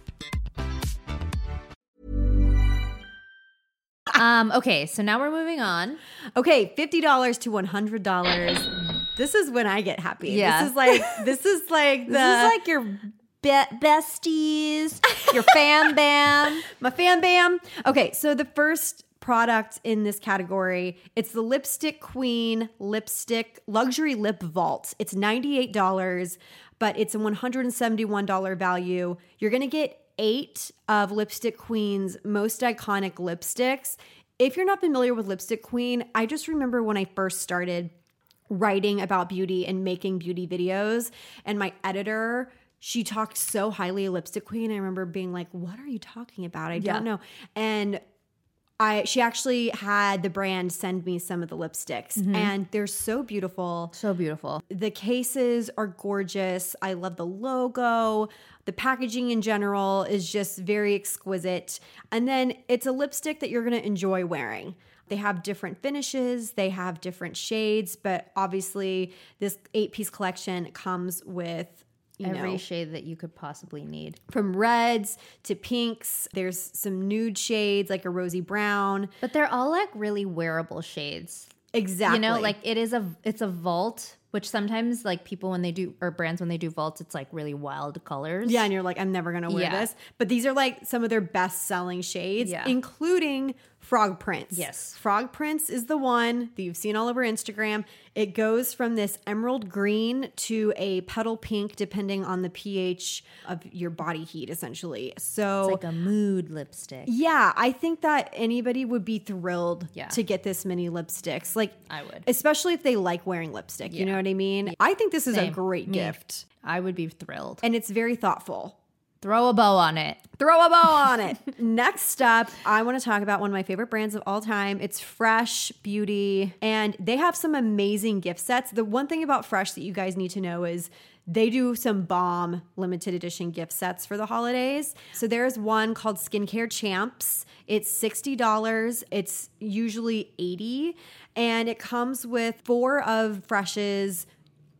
(laughs) um, okay, so now we're moving on. Okay, fifty dollars to one hundred dollars. This is when I get happy. Yeah. This is like this is like (laughs) the this is like your be- besties, your fam (laughs) bam. my fan bam. Okay, so the first product in this category, it's the Lipstick Queen Lipstick Luxury Lip Vault. It's $98, but it's a $171 value. You're going to get 8 of Lipstick Queen's most iconic lipsticks. If you're not familiar with Lipstick Queen, I just remember when I first started writing about beauty and making beauty videos and my editor she talked so highly of lipstick queen i remember being like what are you talking about i Yeah. don't know and i she actually had the brand send me some of the lipsticks mm-hmm. and they're so beautiful So beautiful. the cases are gorgeous. I love the logo. The packaging in general is just very exquisite. And then it's a lipstick that you're going to enjoy wearing. They have different finishes, they have different shades, but obviously, this eight piece collection comes with. You Every know, shade that you could possibly need. from reds to pinks. There's some nude shades like a rosy brown. But they're all like really wearable shades. Exactly. You know, like it is a it's a vault, which sometimes like people when they do or brands when they do vaults, it's like really wild colors. Yeah, and you're like, I'm never gonna wear Yeah. this. But these are like some of their best selling shades, Yeah. including Frog Prince. Yes. Frog Prince is the one that you've seen all over Instagram. It goes from this emerald green to a petal pink, depending on the pH of your body heat, essentially. So It's like a mood lipstick. yeah, I think that anybody would be thrilled Yeah. to get this many lipsticks. Like I would. Especially if they like wearing lipstick. You know what I mean? I think this is a Same. great Me. gift. I would be thrilled. And it's very thoughtful. Throw a bow on it. Throw a bow on it. (laughs) Next up, I want to talk about one of my favorite brands of all time. It's Fresh Beauty, and they have some amazing gift sets. The one thing about Fresh that you guys need to know is they do some bomb limited edition gift sets for the holidays. So there's one called Skincare Champs. It's $60. It's usually 80 and it comes with four of Fresh's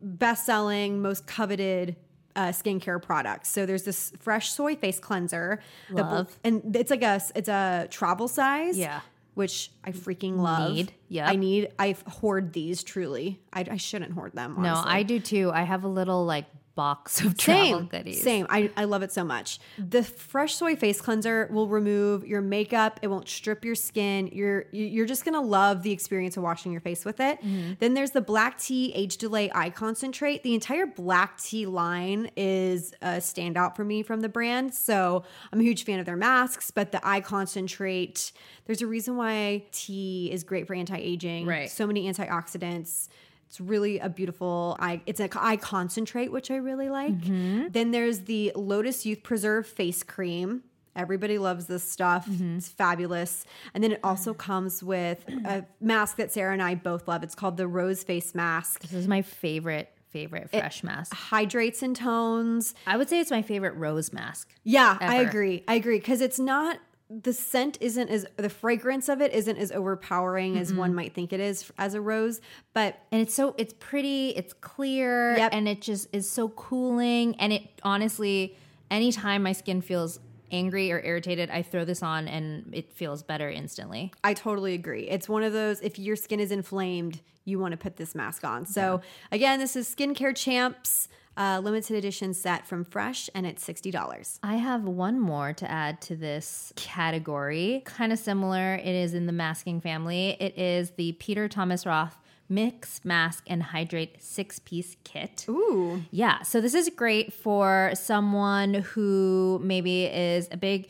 best-selling, most coveted uh, skincare products. So there's this fresh soy face cleanser, the Love. and it's like a it's a travel size. Yeah. which I freaking love. Need. Yep. I need. I hoard these truly. I, I shouldn't hoard them. No. I do too. I have a little like box (laughs) of travel Same, goodies. same. I, I love it so much. The fresh soy face cleanser will remove your makeup. It won't strip your skin. You're you- you're just gonna love the experience of washing your face with it. Mm-hmm. Then there's the black tea age delay eye concentrate. The entire black tea line is a standout for me from the brand. So I'm a huge fan of their masks, but the eye concentrate. There's a reason why tea is great for anti aging. Right. So many antioxidants. It's really a beautiful eye. It's an eye concentrate, which I really like. Mm-hmm. Then there's the Lotus Youth Preserve face cream. Everybody loves this stuff. Mm-hmm. It's fabulous. And then it also comes with a mask that Sarah and I both love. It's called the Rose Face Mask. This is my favorite favorite fresh mask. Hydrates and tones. I would say it's my favorite rose mask. Yeah, I agree. I agree because it's not the scent isn't as the fragrance of it isn't as overpowering as Mm-hmm. one might think it is as a rose, but And it's so it's pretty, it's clear, Yep. and it just is so cooling. And it honestly, anytime my skin feels angry or irritated, I throw this on and it feels better instantly. I totally agree. It's one of those if your skin is inflamed, you want to put this mask on. So again, this is Skincare Champs uh, limited edition set from Fresh, and it's sixty dollars. I have one more to add to this category. Kind of similar. It is in the masking family. It is the Peter Thomas Roth Mix Mask and Hydrate six piece kit. Ooh, Yeah, so this is great for someone who maybe is a big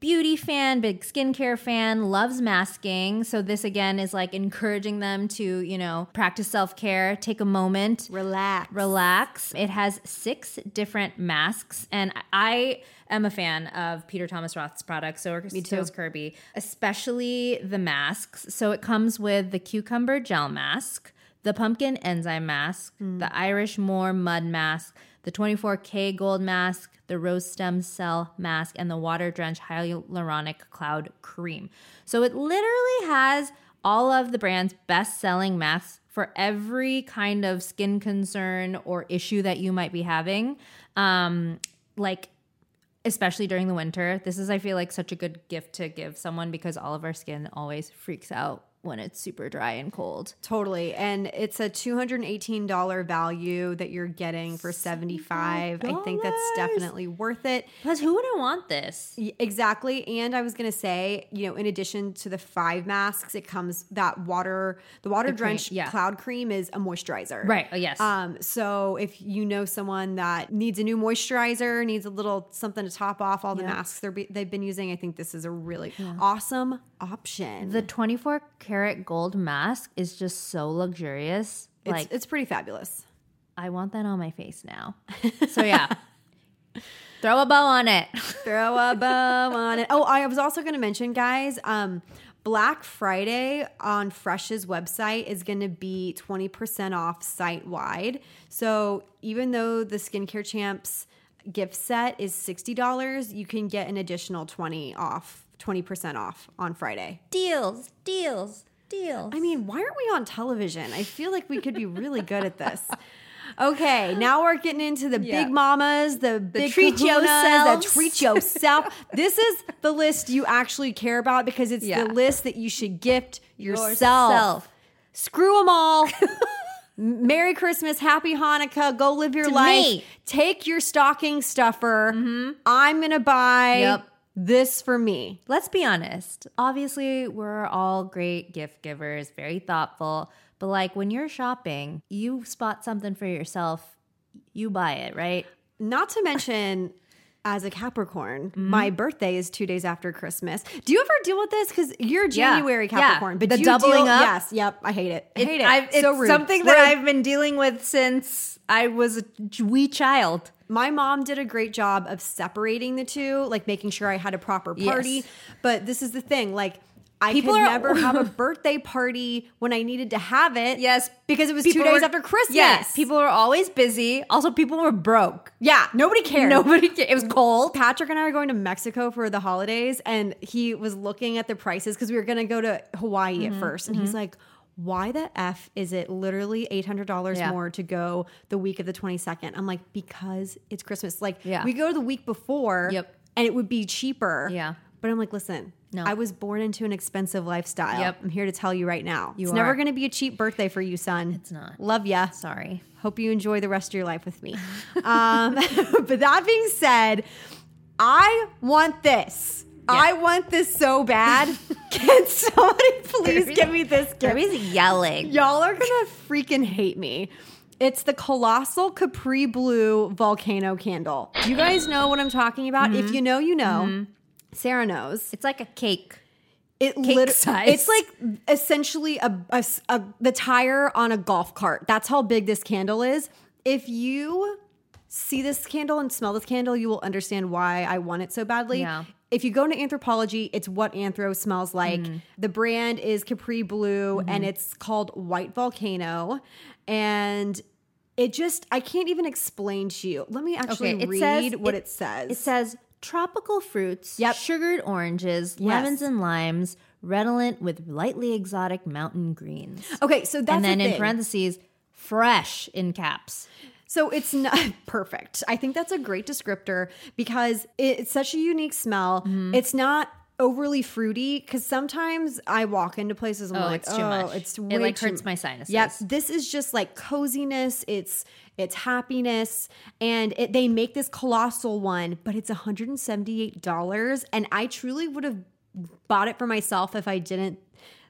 beauty fan, big skincare fan, loves masking. So this again is like encouraging them to, you know, practice self-care, take a moment, relax. relax. It has six different masks, and I am a fan of Peter Thomas Roth's products. So, Me too. so is Kirby, especially the masks. So it comes with the cucumber gel mask, the pumpkin enzyme mask, mm. the Irish Moor mud mask, the 24K gold mask, the rose stem cell mask, and the water drenched hyaluronic cloud cream. So it literally has all of the brand's best selling masks for every kind of skin concern or issue that you might be having. Um, like especially during the winter. This is, I feel like, such a good gift to give someone because all of our skin always freaks out when it's super dry and cold. Totally. And it's a $218 value that you're getting for 75. I think that's definitely worth it. Plus, who wouldn't want this? Exactly. And I was going to say, you know, in addition to the five masks, it comes that water, the water drenched yeah. cloud cream is a moisturizer. Right. Oh, yes. Um, so if you know someone that needs a new moisturizer, needs a little something to top off all the masks they're be, they've been using, I think this is a really awesome option. the 24 karat gold mask is just so luxurious. it's, like, it's pretty fabulous. I want that on my face now. (laughs) So, yeah. Throw a bow on it. (laughs) Throw a bow on it. Oh, I was also going to mention, guys, um, Black Friday on Fresh's website is going to be 20% off site wide. So even though the Skincare Champs gift set is $60, you can get an additional 20 off, 20% off on Friday. Deals, deals, deals. I mean, why aren't we on television? I feel like we could be really good at this. Okay, now we're getting into the Yeah. big mamas, the, big treat kahunas, yourselves. the treat yourself. (laughs) this is the list you actually care about because it's Yeah. the list that you should gift yourself. Yourself. Screw them all. Merry Christmas, Happy Hanukkah. Go live your To life. me. Take your stocking stuffer. Mm-hmm. I'm gonna buy Yep. This for me. Let's be honest. Obviously, we're all great gift givers, very thoughtful. But like when you're shopping, you spot something for yourself, you buy it, right? Not to mention, as a Capricorn, Mm-hmm. my birthday is two days after Christmas. Do you ever deal with this? Because you're Yeah. January Yeah. Capricorn, but The doubling deal- up? Yes, yep. I hate it. I hate it. It's so rude. something that I've been dealing with since I was a wee child. My mom did a great job of separating the two, like making sure I had a proper party. Yes. But this is the thing, like. I People could are- never have a (laughs) birthday party when I needed to have it. Yes, because it was two days were- after Christmas. Yes, people were always busy. Also, people were broke. yeah, nobody cared. Nobody cared. It was cold. Patrick and I are going to Mexico for the holidays, and he was looking at the prices because we were going to go to Hawaii Mm-hmm, at first. And he's like, why the F is it literally $800 Yeah. more to go the week of the 22nd? I'm like, because it's Christmas. Like, Yeah. we go the week before, Yep. and it would be cheaper. Yeah. But I'm like, listen, No. I was born into an expensive lifestyle. Yep. I'm here to tell you right now. You it's never going to be a cheap birthday for you, son. It's not. Love ya. Sorry. Hope you enjoy the rest of your life with me. (laughs) um, (laughs) but that being said, I want this. I want this so bad. (laughs) Can somebody please give me this gift? Is yelling. Y'all are gonna freaking hate me. It's the colossal Capri Blue volcano candle. You guys know what I'm talking about? Mm-hmm. If you know, you know. Sarah knows. It's like a cake. It Cake lit- size. It's like essentially a, a a- the tire on a golf cart. That's how big this candle is. If you see this candle and smell this candle, you will understand why I want it so badly. Yeah. If you go into Anthropologie, it's what anthro smells like. Mm. The brand is Capri Blue Mm-hmm. and it's called White Volcano. And it just, I can't even explain to you. Let me actually Okay, read says- what it- it says. It says tropical fruits, Yep. sugared oranges, lemons and limes, redolent with lightly exotic mountain greens. okay, so that's and then the in parentheses, fresh in caps. So it's not (laughs) perfect. I think that's a great descriptor because it's such a unique smell. Mm-hmm. It's not overly fruity because sometimes I walk into places and I'm Oh, like, it's too oh, much. it's It, like, hurts my sinuses. Yep, this is just like coziness. It's it's happiness, and it, they make this colossal one, but it's 178 dollars, and I truly would have bought it for myself if I didn't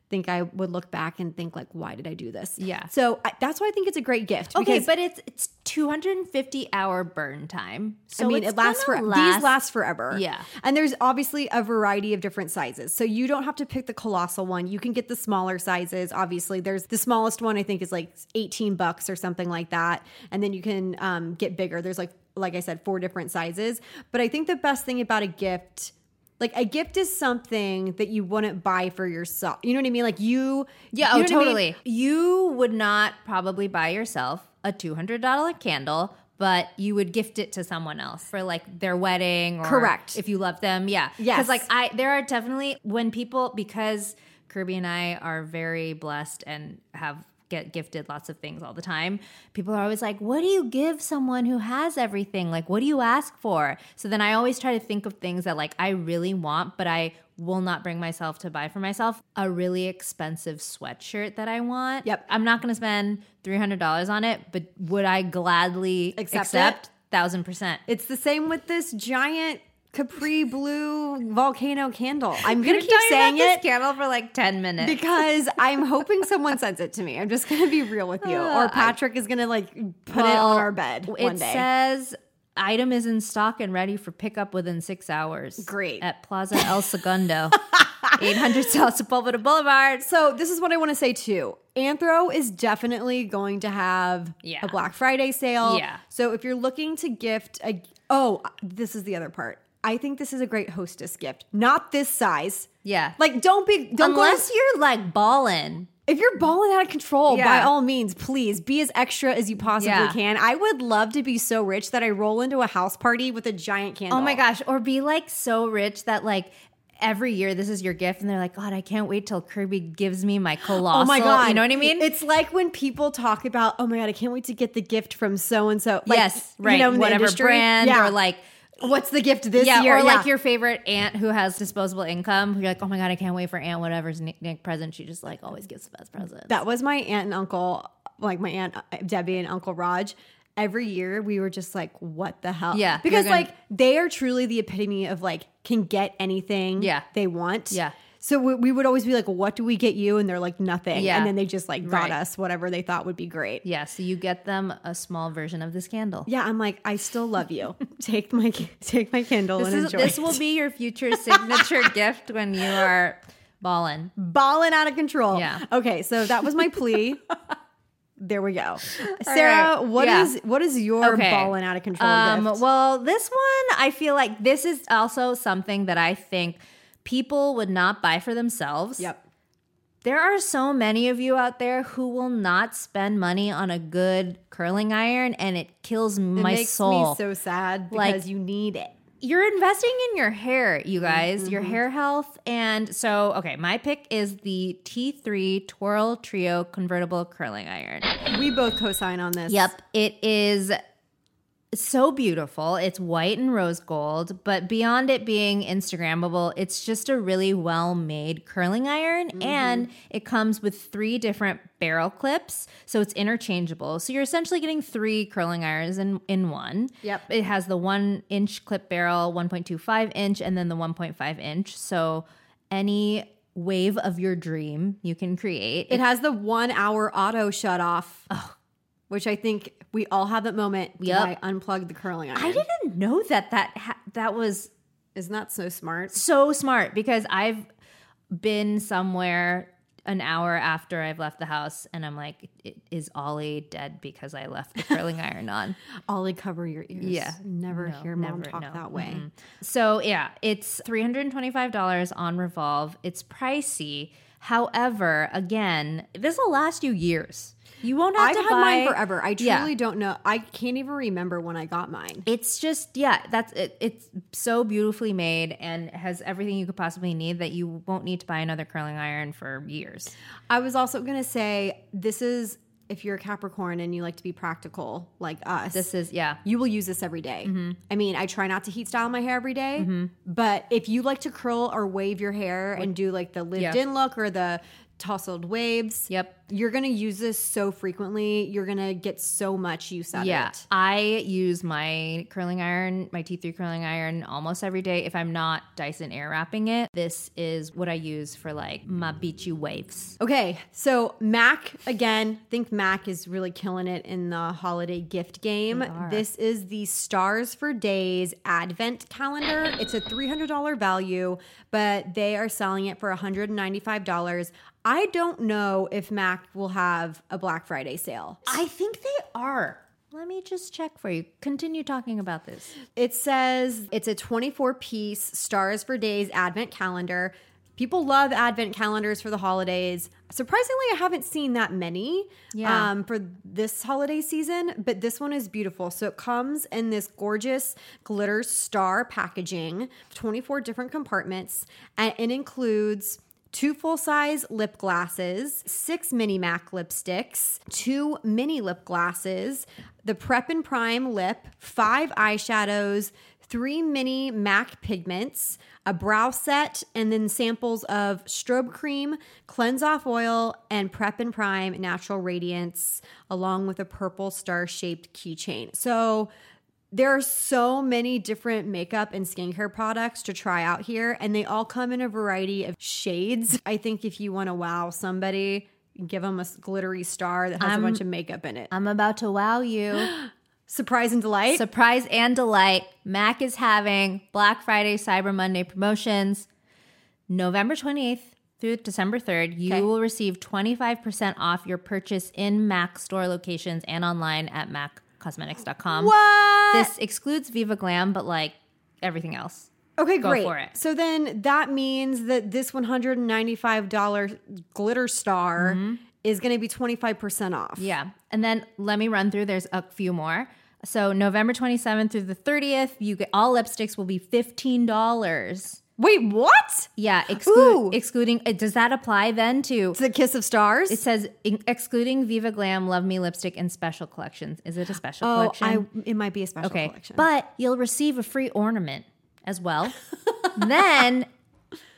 think I would look back and think like, why did I do this? Yeah. So I, that's why I think it's a great gift. Okay, but it's it's 250 hour burn time. So I mean, it lasts for gonna these last forever. Yeah. and there's obviously a variety of different sizes, so you don't have to pick the colossal one. You can get the smaller sizes. Obviously, there's the smallest one. I think is like 18 bucks or something like that, and then you can um, get bigger. There's like like I said, four different sizes. But I think the best thing about a gift. Like a gift is something that you wouldn't buy for yourself. You know what I mean? Like you, Yeah, you oh, what I mean? totally. You would not probably buy yourself a $200 candle, but you would gift it to someone else for like their wedding or Correct. if you love them. Yeah. Yes. Cuz like I there are definitely when people because Kirby and I are very blessed and have get gifted lots of things all the time. People are always like, "What do you give someone who has everything? Like, what do you ask for?" So then I always try to think of things that like I really want, but I will not bring myself to buy for myself. A really expensive sweatshirt that I want. Yep. I'm not going to spend $300 on it, but would I gladly Accept accept? it? Thousand percent. It's the same with this giant Capri Blue volcano candle. I'm gonna keep saying it candle for like 10 minutes. because I'm hoping someone sends it to me. I'm just gonna be real with you, Uh, or Patrick is gonna like put it on our bed one it day. says item is in stock and ready for pickup within six hours. Great. At Plaza El Segundo, (laughs) 800 South Sepulveda Boulevard. so this is what I want to say too. Anthro is definitely going to have Yeah. a Black Friday sale. Yeah. So if you're looking to gift a oh, this is the other part. I think this is a great hostess gift. Not this size. Yeah. Like don't be don't to- Unless you're like balling. if you're balling out of control, by all means, please be as extra as you possibly Yeah. can. I would love to be so rich that I roll into a house party with a giant candle. Oh my gosh. Or be like so rich that like every year this is your gift and they're like, God, I can't wait till Kirby gives me my colossal. (gasps) Oh my god! You know what I mean? It's like when people talk about, "Oh my god, I can't wait to get the gift from so and so." yes, right. You know, Whatever brand Yeah. or like what's the gift this yeah, year? or like your favorite aunt who has disposable income. You're like, oh my god, I can't wait for Aunt whatever's Nick, Nick present. She just like always gives the best presents. That was my aunt and uncle, like my aunt uh, Debbie and Uncle Raj. Every year we were just like, what the hell? Yeah, Because gonna- like they are truly the epitome of like can get anything Yeah. they want. Yeah. So we, we would always be like, what do we get you? And they're like, nothing. Yeah. And then they just like got Right. us whatever they thought would be great. yeah, so you get them a small version of this candle. Yeah, I'm like, I still love you. (laughs) take my take my candle This and is enjoy. this it. will be your future signature (laughs) gift when you are balling. balling out of control. Yeah. Okay, so that was my plea. there we go. (laughs) Sarah, right. what Yeah. is what is your Okay. balling out of control Um, well, this one I feel like this is also something that I think people would not buy for themselves. Yep. There are so many of you out there who will not spend money on a good curling iron, and it kills It my makes soul. me so sad Like- because you need it. You're investing in your hair, you guys, Mm-hmm. your hair health. And so, okay, my pick is the T3 Twirl Trio convertible curling iron. We both co-sign on this. Yep, it is so beautiful. It's white and rose gold, but beyond it being Instagrammable, it's just a really well made curling iron. Mm-hmm. And it comes with three different barrel clips. So it's interchangeable. So you're essentially getting three curling irons in, in one. Yep. It has the one inch clip barrel, 1.25 inch, and then the 1.5 inch. So any wave of your dream you can create. It has the one hour auto shut off. Oh, Which I think we all have that moment. Yeah, I unplug the curling iron? I didn't know that that ha- that was Isn't that so smart? so smart because I've been somewhere an hour after I've left the house and I'm like, is Ollie dead because I left the curling (laughs) iron on? Ollie, cover your ears. Yeah. Never No, hear mom never, talk no. that way. So yeah, it's $325 on Revolve. It's pricey. However, again, this will last you years. You won't have I've to had buy mine forever. I truly Yeah. don't know. I can't even remember when I got mine. It's just yeah, that's it, it's so beautifully made and has everything you could possibly need that you won't need to buy another curling iron for years. I was also going to say this is if you're a Capricorn and you like to be practical like us. This is yeah. you will use this every day. Mm-hmm. I mean, I try not to heat style my hair every day, but if you like to curl or wave your hair and do like the lived Yeah. in look or the tousled waves, Yep. You're going to use this so frequently. You're going to get so much use out Yeah, of it. I use my curling iron, my T3 curling iron almost every day. If I'm not Dyson air wrapping it, this is what I use for like my beachy waves. Okay, so Mac again, I think Mac is really killing it in the holiday gift game. This is the Stars for Days Advent calendar. It's a $300 value, but they are selling it for $195. I don't know if Mac will have a Black Friday sale. I think they are. Let me just check for you. Continue talking about this. It says it's a 24 piece Stars for Days Advent calendar. People love Advent calendars for the holidays. Surprisingly, I haven't seen that many Yeah. um, for this holiday season, but this one is beautiful. So it comes in this gorgeous glitter star packaging, 24 different compartments, and it includes two full size lip glasses, six mini MAC lipsticks, two mini lip glasses, the Prep and Prime lip, five eyeshadows, three mini MAC pigments, a brow set, and then samples of strobe cream, cleanse off oil, and Prep and Prime natural radiance, along with a purple star shaped keychain. So, there are so many different makeup and skincare products to try out here, and they all come in a variety of shades. I think if you want to wow somebody, give them a glittery star that has a bunch of makeup in it. I'm about to wow you. (gasps) Surprise and delight. Surprise and delight. Mac is having Black Friday, Cyber Monday promotions November 28th through December 3rd. You Okay. will receive 25% off your purchase in Mac store locations and online at maccosmetics.com. what? This excludes Viva Glam, but like everything else. okay, go great. for it. So then that means that this $195 glitter star mm-hmm. is going to be 25% off. Yeah. And then let me run through. There's a few more. So November 27th through the 30th, you get all lipsticks will be $15. Wait, what? Yeah, Ooh. exclude, excluding. Does that apply then to? The kiss of stars. It says excluding Viva Glam, Love Me lipstick, and special collections. Is it a special oh, collection? I, it might be a special okay, collection. but you'll receive a free ornament as well. (laughs) then,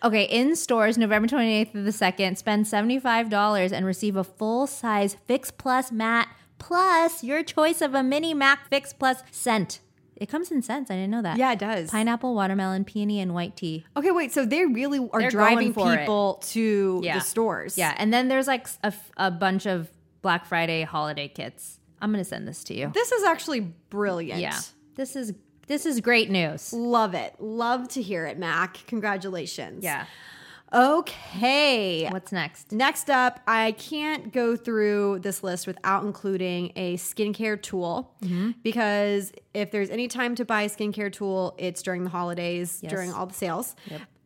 okay, in stores, November twenty eighth to the second, spend seventy five dollars and receive a full size Fix Plus matte plus your choice of a mini Mac Fix Plus scent. It comes in scents. I didn't know that. yeah, it does. Pineapple, watermelon, peony, and white tea. Okay, wait. So they really are They're driving going for it. people to Yeah. the stores. Yeah, and then there's like a bunch of Black Friday holiday kits. I'm gonna send this to you. This is actually brilliant. Yeah, this is this is great news. Love it. Love to hear it, Mac. Congratulations. Yeah. Okay. What's next? Next up, I can't go through this list without including a skincare tool Mm-hmm. because if there's any time to buy a skincare tool, it's during the holidays, Yes. during all the sales.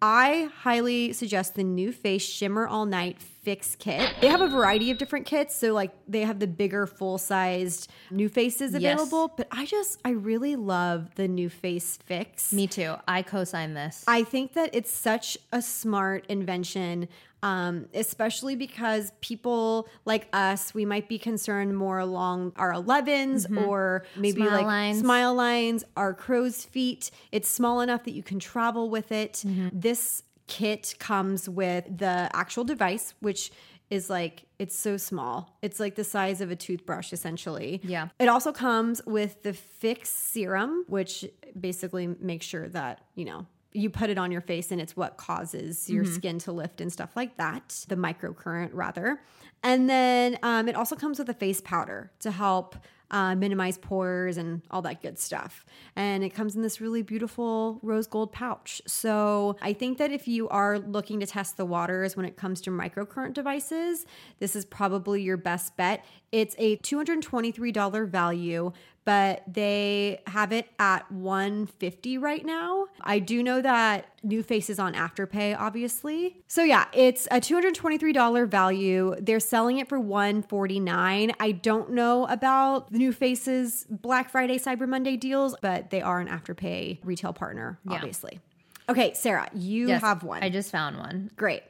I highly suggest the NuFACE Shimmer All Night Fix Kit. They have a variety of different kits, so like they have the bigger full sized NuFACEs Yes. available, but I just I really love the NuFACE Fix. Me too. I co-sign this. I think that it's such a smart invention, um, especially because people like us, we might be concerned more along our 11s or maybe Mm-hmm. Smile like lines. smile lines, our crow's feet. It's small enough that you can travel with it. Mm-hmm. This kit comes with the actual device, which is like it's so small. It's like the size of a toothbrush essentially. Yeah. It also comes with the Fix serum, which basically makes sure that, you know, you put it on your face and it's what causes your skin to lift and stuff like that, the microcurrent rather. And then um, it also comes with a face powder to help uh, minimize pores and all that good stuff. And it comes in this really beautiful rose gold pouch. So I think that if you are looking to test the waters when it comes to microcurrent devices, this is probably your best bet. It's a $223 value, but they have it at 150 right now. I do know that NuFACE is on Afterpay, obviously. So yeah, it's a $223 value. They're selling it for 149. I don't know about the NuFACE's Black Friday Cyber Monday deals, but they are an Afterpay retail partner, Yeah. obviously. Okay, Sarah, you Yes, have one. I just found one. Great.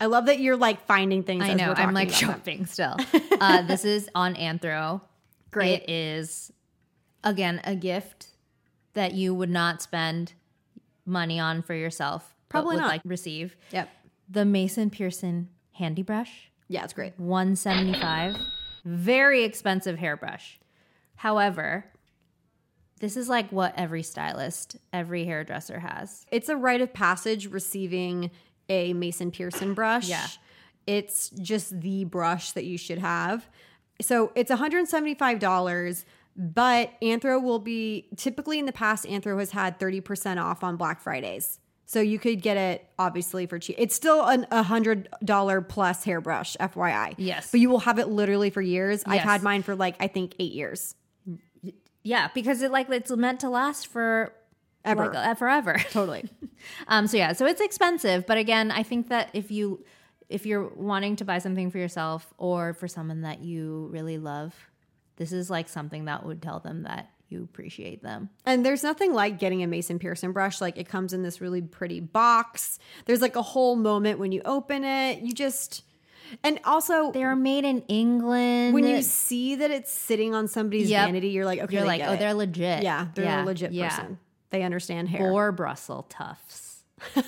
I love that you're like finding things. I as know. we're I'm like about them. shopping still. (laughs) uh, this is on Anthro. Great. It is again a gift that you would not spend money on for yourself. Probably would not. like receive Yep. the Mason Pearson handy brush. Yeah, it's great. 175 very expensive hairbrush however this is like what every stylist every hairdresser has It's a rite of passage receiving a Mason Pearson brush. Yeah. It's just the brush that you should have. So it's $175, but Anthro will be typically in the past, Anthro has had 30% off on Black Fridays. So you could get it obviously for cheap. It's still an a hundred dollar plus hairbrush, FYI. Yes. But you will have it literally for years. I've had mine for like I think eight years. yeah because it like it's meant to last for Ever. like, uh, forever (laughs) Totally. um so yeah so it's expensive but again i think that if you if you're wanting to buy something for yourself or for someone that you really love this is like something that would tell them that you appreciate them. And there's nothing like getting a Mason Pearson brush. Like it comes in this really pretty box. There's like a whole moment when you open it. You just, and also They are made in England. when you see that it's sitting on somebody's Yep. vanity, you're like, okay, you're like, oh, it. they're legit. yeah, they're Yeah, a legit yeah. person. They understand hair, Or Brussels tufts. (laughs) and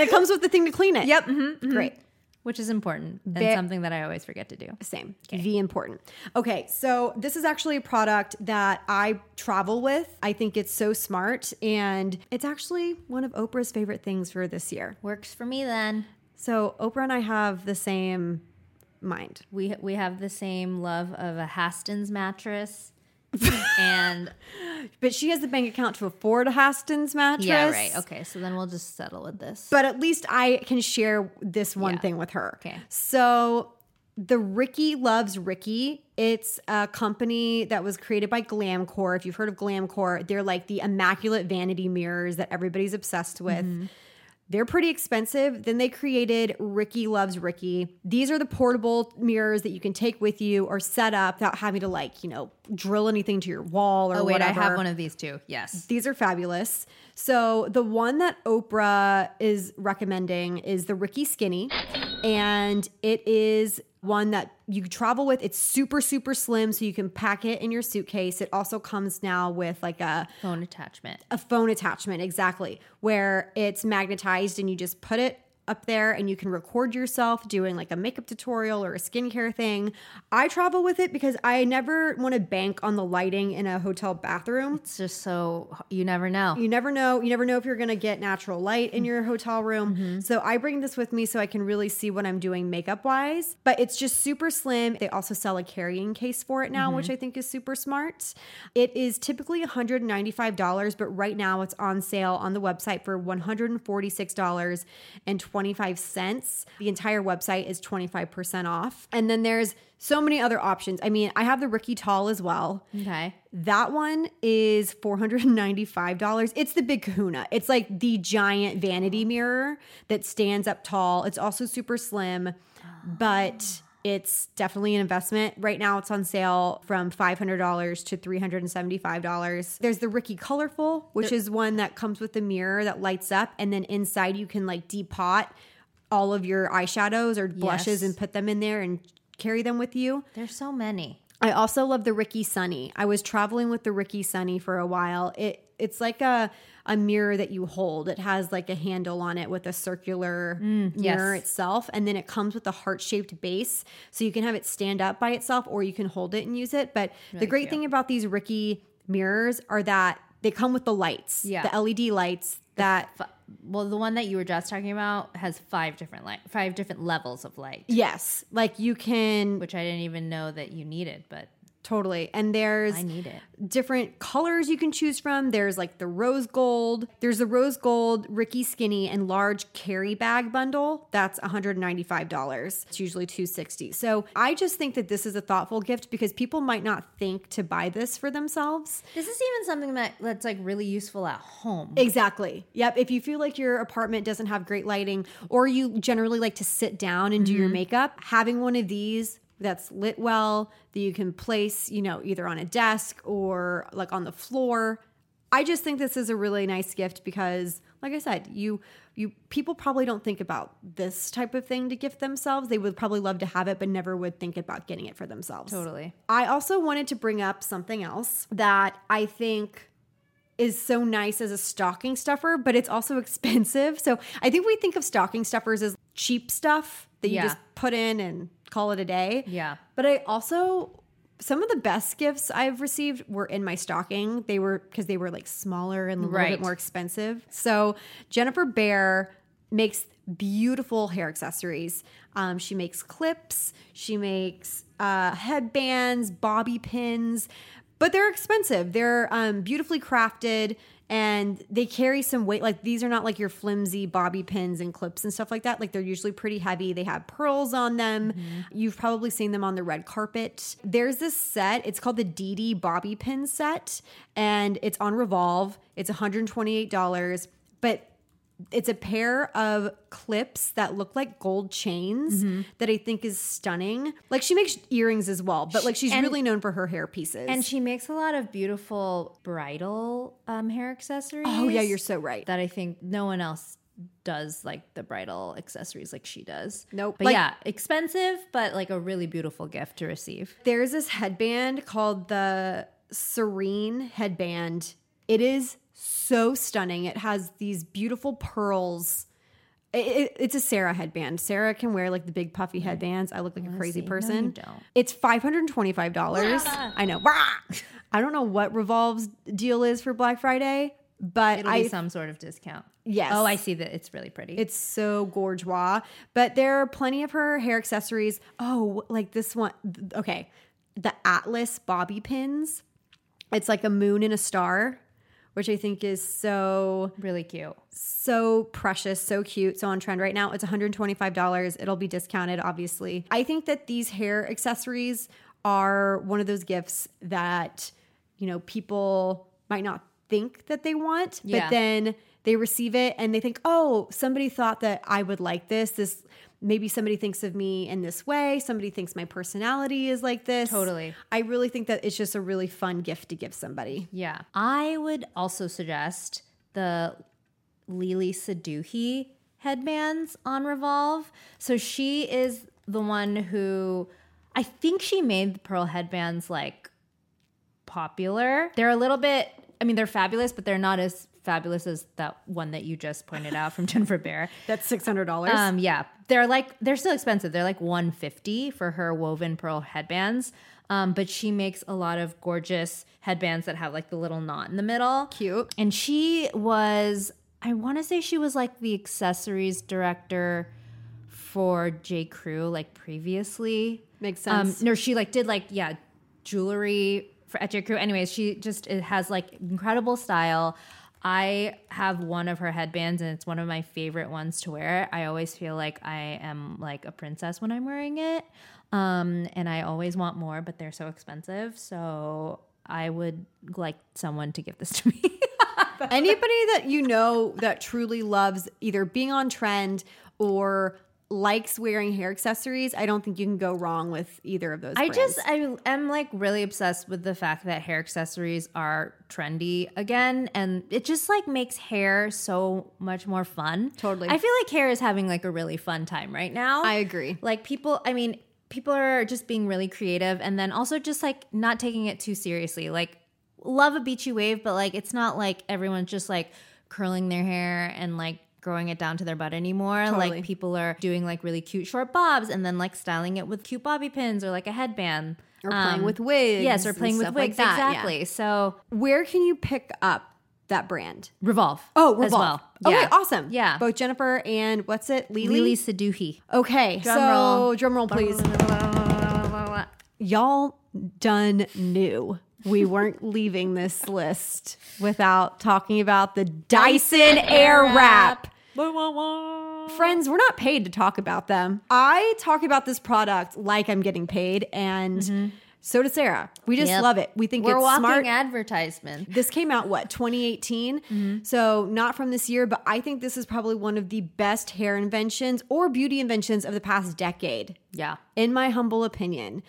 it comes with the thing to clean it. Yep. mhm, mhm. great. Which is important and something that I always forget to do. Same. V important. Okay, so this is actually a product that I travel with. I think it's so smart, and it's actually one of Oprah's favorite things for this year. Works for me then. So Oprah and I have the same mind. We we have the same love of a Hästens mattress. And (laughs) But she has the bank account to afford a Hästens mattress. yeah, right. Okay, so then we'll just settle with this. But at least I can share this one Yeah. thing with her. Okay. So the Riki Loves Riki. It's a company that was created by Glamcor. If you've heard of Glamcor, they're like the immaculate vanity mirrors that everybody's obsessed with. Mm-hmm. They're pretty expensive. Then they created Riki Loves Riki. These are the portable mirrors that you can take with you or set up without having to like, you know, drill anything to your wall or oh wait, whatever. I have one of these too. Yes. These are fabulous. So the one that Oprah is recommending is the Riki Skinny, and it is one that you travel with. It's super super slim, so you can pack it in your suitcase. It also comes now with like a Phone attachment. a phone attachment, exactly, where it's magnetized and you just put it up there and you can record yourself doing like a makeup tutorial or a skincare thing. I travel with it because I never want to bank on the lighting in a hotel bathroom. It's just so you never know. You never know. You never know if you're going to get natural light in your hotel room. Mm-hmm. So I bring this with me so I can really see what I'm doing makeup wise. But it's just super slim. They also sell a carrying case for it now, which mm-hmm. I think is super smart. It is typically $195, but right now it's on sale on the website for $146.25. The entire website is 25% off. And then there's so many other options. I mean, I have the Riki Tall as well. Okay. That one is $495. It's the big kahuna. It's like the giant vanity mirror that stands up tall. It's also super slim, but it's definitely an investment. Right now it's on sale from $500 to $375. There's the Riki Colorful, which is one that comes with the mirror that lights up and then inside you can like depot all of your eyeshadows or blushes Yes. and put them in there and carry them with you. There's so many. I also love the Riki Sunny. I was traveling with the Riki Sunny for a while. It it's like a a mirror that you hold. It has like a handle on it with a circular mm, mirror yes. itself, and then it comes with a heart shaped base, so you can have it stand up by itself, or you can hold it and use it. But the great cute. thing about these Riki mirrors are that they come with the lights, Yeah. the LED lights that F- Well, the one that you were just talking about has five different light, five different levels of light, yes, like you can which I didn't even know that you needed, but totally. And there's I need it. different colors you can choose from. There's like the rose gold. There's the rose gold, Riki Skinny, and large carry bag bundle. That's $195. It's usually 260. So I just think that this is a thoughtful gift because people might not think to buy this for themselves. This is even something that that's like really useful at home. Exactly. Yep. If you feel like your apartment doesn't have great lighting or you generally like to sit down and do mm-hmm. your makeup, having one of these that's lit well that you can place, you know, either on a desk or like on the floor. I just think this is a really nice gift because like I said, you you people probably don't think about this type of thing to gift themselves. They would probably love to have it but never would think about getting it for themselves. Totally. I also wanted to bring up something else that I think is so nice as a stocking stuffer, but it's also (laughs) expensive. So I think we think of stocking stuffers as cheap stuff that you Yeah. just put in and call it a day. Yeah. But I also some of the best gifts I've received were in my stocking. They were because they were like smaller and a little Right. bit more expensive. So Jennifer Behr makes beautiful hair accessories. Um, she makes clips. She makes uh, headbands, bobby pins, but they're expensive. They're um, beautifully crafted and they carry some weight. Like these are not like your flimsy bobby pins and clips and stuff like that. Like they're usually pretty heavy. They have pearls on them. Mm-hmm. You've probably seen them on the red carpet. There's this set. It's called the DD Bobby Pin Set, and it's on Revolve. It's $128, but it's a pair of clips that look like gold chains Mm-hmm. that I think is stunning. Like she makes earrings as well, but like she's and- really known for her hair pieces. And she makes a lot of beautiful bridal um, hair accessories. oh yeah, you're so right. that I think no one else does like the bridal accessories like she does. Nope. But Like- yeah, expensive, but like a really beautiful gift to receive. There's this headband called the Serene headband. It is so stunning. It has these beautiful pearls. It- it- it's a Sarah headband. Sarah can wear like the big puffy mm. headbands. I look like a crazy see. No, person. don't. It's five hundred and twenty-five dollars. (laughs) I know. I don't know what Revolve's deal is for Black Friday, but It'll I be some sort of discount. Yes. Oh, I see that. It's really pretty. it's so gorgeous. But there are plenty of her hair accessories. Oh, like this one. Okay. The Atlas bobby pins. It's like a moon and a star, which I think is so, really cute. so precious, so cute. So on trend right now, it's $125. It'll be discounted, obviously. I think that these hair accessories are one of those gifts that, you know, people might not think that they want, but then they receive it and they think, oh, somebody thought that I would like this. This maybe somebody thinks of me in this way. Somebody thinks my personality is like this. Totally. I really think that it's just a really fun gift to give somebody. Yeah. I would also suggest the Lele Sadoughi headbands on Revolve. So she is the one who I think she made the pearl headbands like popular. They're a little bit I mean they're fabulous, but they're not as fabulous as that one that you just pointed out from (laughs) Jennifer Behr. That's $600. Um, yeah, they're like they're still expensive. They're like one fifty for her woven pearl headbands. Um, but she makes a lot of gorgeous headbands that have like the little knot in the middle. Cute. And she was, I want to say she was like the accessories director for J. Crew, like previously. Makes Um, sense. no, she like did like yeah jewelry for at J. Crew. Anyways, she just it has like incredible style. I have one of her headbands and it's one of my favorite ones to wear. I always feel like I am like a princess when I'm wearing it. Um, and I always want more, but they're so expensive. So I would like someone to give this to me. (laughs) Anybody that you know that truly loves either being on trend or likes wearing hair accessories, I don't think you can go wrong with either of those. I brands. just I am like really obsessed with the fact that hair accessories are trendy again and it just like makes hair so much more fun. Totally. I feel like hair is having like a really fun time right now. I agree. Like people I mean people are just being really creative and then also just like not taking it too seriously. Like love a beachy wave but like it's not like everyone's just like curling their hair and like growing it down to their butt anymore. Totally. Like people are doing like really cute short bobs and then like styling it with cute bobby pins or like a headband. or playing Um, with wigs. Yes, or playing with stuff like wigs. that, yeah. exactly. So Where can you pick up that brand? Revolve. Oh, Revolve. well. Okay, Yeah. awesome. Yeah. Both Jennifer and what's it? Lily? Lele Sadoughi. Okay, Drum so roll. drum roll, please. Y'all done knew we (laughs) weren't leaving this list without talking about the Dyson Airwrap. Friends, we're not paid to talk about them. I talk about this product like I'm getting paid, and so does Sarah. We just Yep. love it. We think We're it's walking smart. advertisement. This came out what 2018, so not from this year, but I think this is probably one of the best hair inventions or beauty inventions of the past decade, Yeah. in my humble opinion.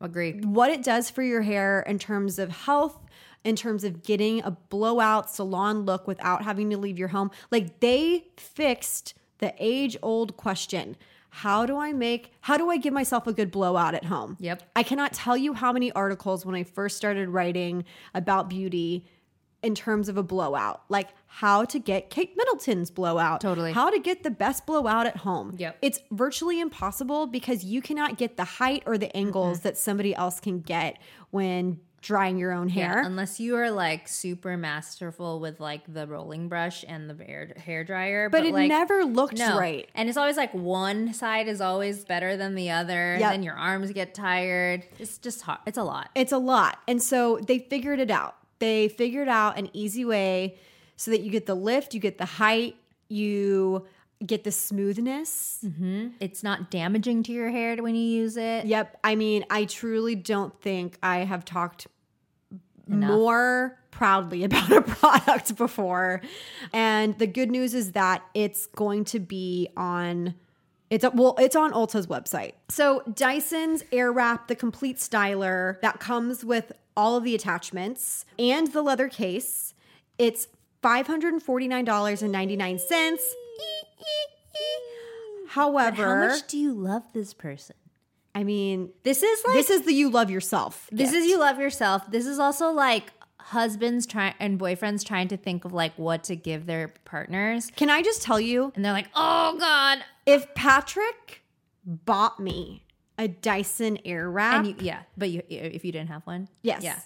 Agree. What it does for your hair in terms of health, in terms of getting a blowout salon look without having to leave your home, like they fixed the age old question. How do I make, how do I give myself a good blowout at home? Yep. I cannot tell you how many articles when I first started writing about beauty in terms of a blowout, like how to get Kate Middleton's blowout. Totally. How to get the best blowout at home. Yep. It's virtually impossible because you cannot get the height or the angles that somebody else can get when drying your own hair. Yeah, unless you are like super masterful with like the rolling brush and the hair hair dryer, but it like, never looked no. right. And it's always like one side is always better than the other. Yep. Then your arms get tired. It's just hard. It's a lot. It's a lot. And so they figured it out. They figured out an easy way so that you get the lift, you get the height, you get the smoothness. Mm-hmm. It's not damaging to your hair when you use it. Yep. I mean, I truly don't think I have talked more proudly (laughs) about a product before. And the good news is that it's going to be on it's a, well, it's on Ulta's website. So Dyson's Airwrap, the complete styler that comes with all of the attachments and the leather case. It's five hundred and forty nine dollars and ninety nine cents. However, How much do you love this person? I mean, This is like this is the you love yourself. This gift. is you love yourself. This is also like husbands trying and boyfriends trying to think of like what to give their partners. Can I just tell you, And they're like, "Oh god." if Patrick bought me a Dyson Airwrap, And you, yeah, but you if you didn't have one? yes, Yeah.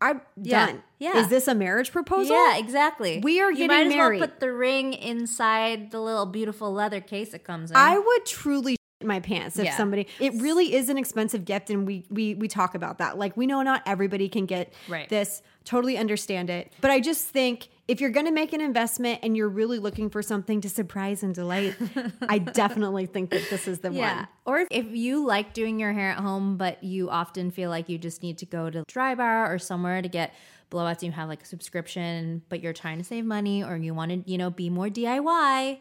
I'm Yeah. done. Yeah. Is this a marriage proposal? Yeah, exactly. We are you getting might as married. well put the ring inside the little beautiful leather case it comes in. I would truly my pants if Yeah. somebody it really is an expensive gift and we we we talk about that like we know not everybody can get Right. this totally understand it but i just think if you're going to make an investment and you're really looking for something to surprise and delight (laughs) i definitely think that this is the yeah. one Or if, if you like doing your hair at home, but you often feel like you just need to go to Drybar or somewhere to get blowouts and you have like a subscription, but you're trying to save money or you want to, you know, be more DIY,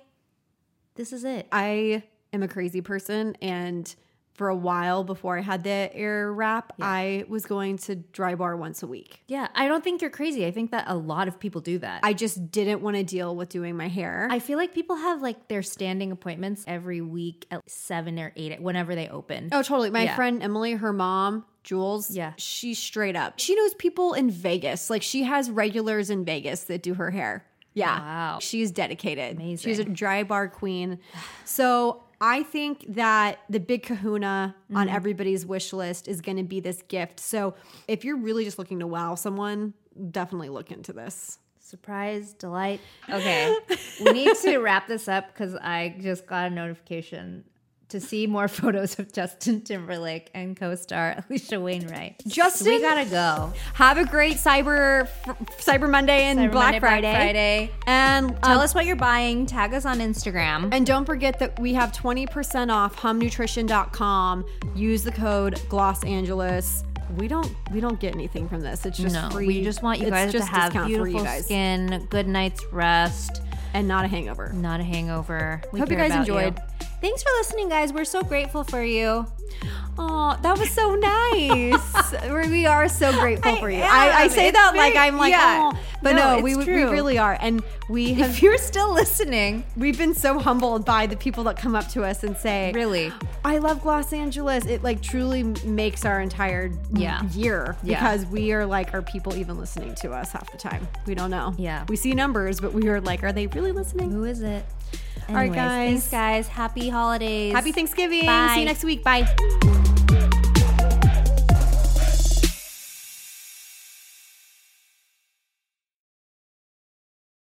this is it. i am a crazy person and for a while before i had the Airwrap i was going to Drybar once a week Yeah, I don't think you're crazy. I think that a lot of people do that. i just didn't want to deal with doing my hair I feel like people have like their standing appointments every week at seven or eight, whenever they open. Oh, totally. My Yeah. friend Emily, her mom, Jules, Yeah. she's straight up. She knows people in Vegas. Like she has regulars in Vegas that do her hair. Yeah. Wow. She's dedicated. Amazing. She's a Drybar queen. (sighs) So I think that the big kahuna on Mm-hmm. everybody's wish list is going to be this gift. So if you're really just looking to wow someone, definitely look into this. Surprise, delight. Okay, (laughs) we need to wrap this up because I just got a notification to see more (laughs) photos of Justin Timberlake and co-star Alisha Wainwright. Justin- we gotta go. Have a great Cyber Cyber Monday and Cyber Black Monday, Black Friday. Friday. And Tell um, us what you're buying. Tag us on Instagram. And don't forget that we have 20% off humnutrition.com. Use the code Gloss Angeles. We don't we don't get anything from this. It's just no, free. we just want you It's guys to have you beautiful skin, good night's rest, and not a hangover. not a hangover. We Hope you guys enjoyed. Thanks for listening, guys. We're so grateful for you. Oh, that was so nice. (laughs) we are so grateful I for you. am. I, I say It's that like I'm like, yeah. oh, but No, no, we, we really are. And we have If you're still listening, we've been so humbled by the people that come up to us and say, really, I love Gloss Angeles. It like truly makes our entire Yeah. year Yeah. because we are like, are people even listening to us half the time? We don't know. Yeah. We see numbers, but we are like, are they really listening? who is it? Right, Anyways, guys. Thanks, guys. Happy holidays. Happy Thanksgiving. Bye. See you next week. Bye.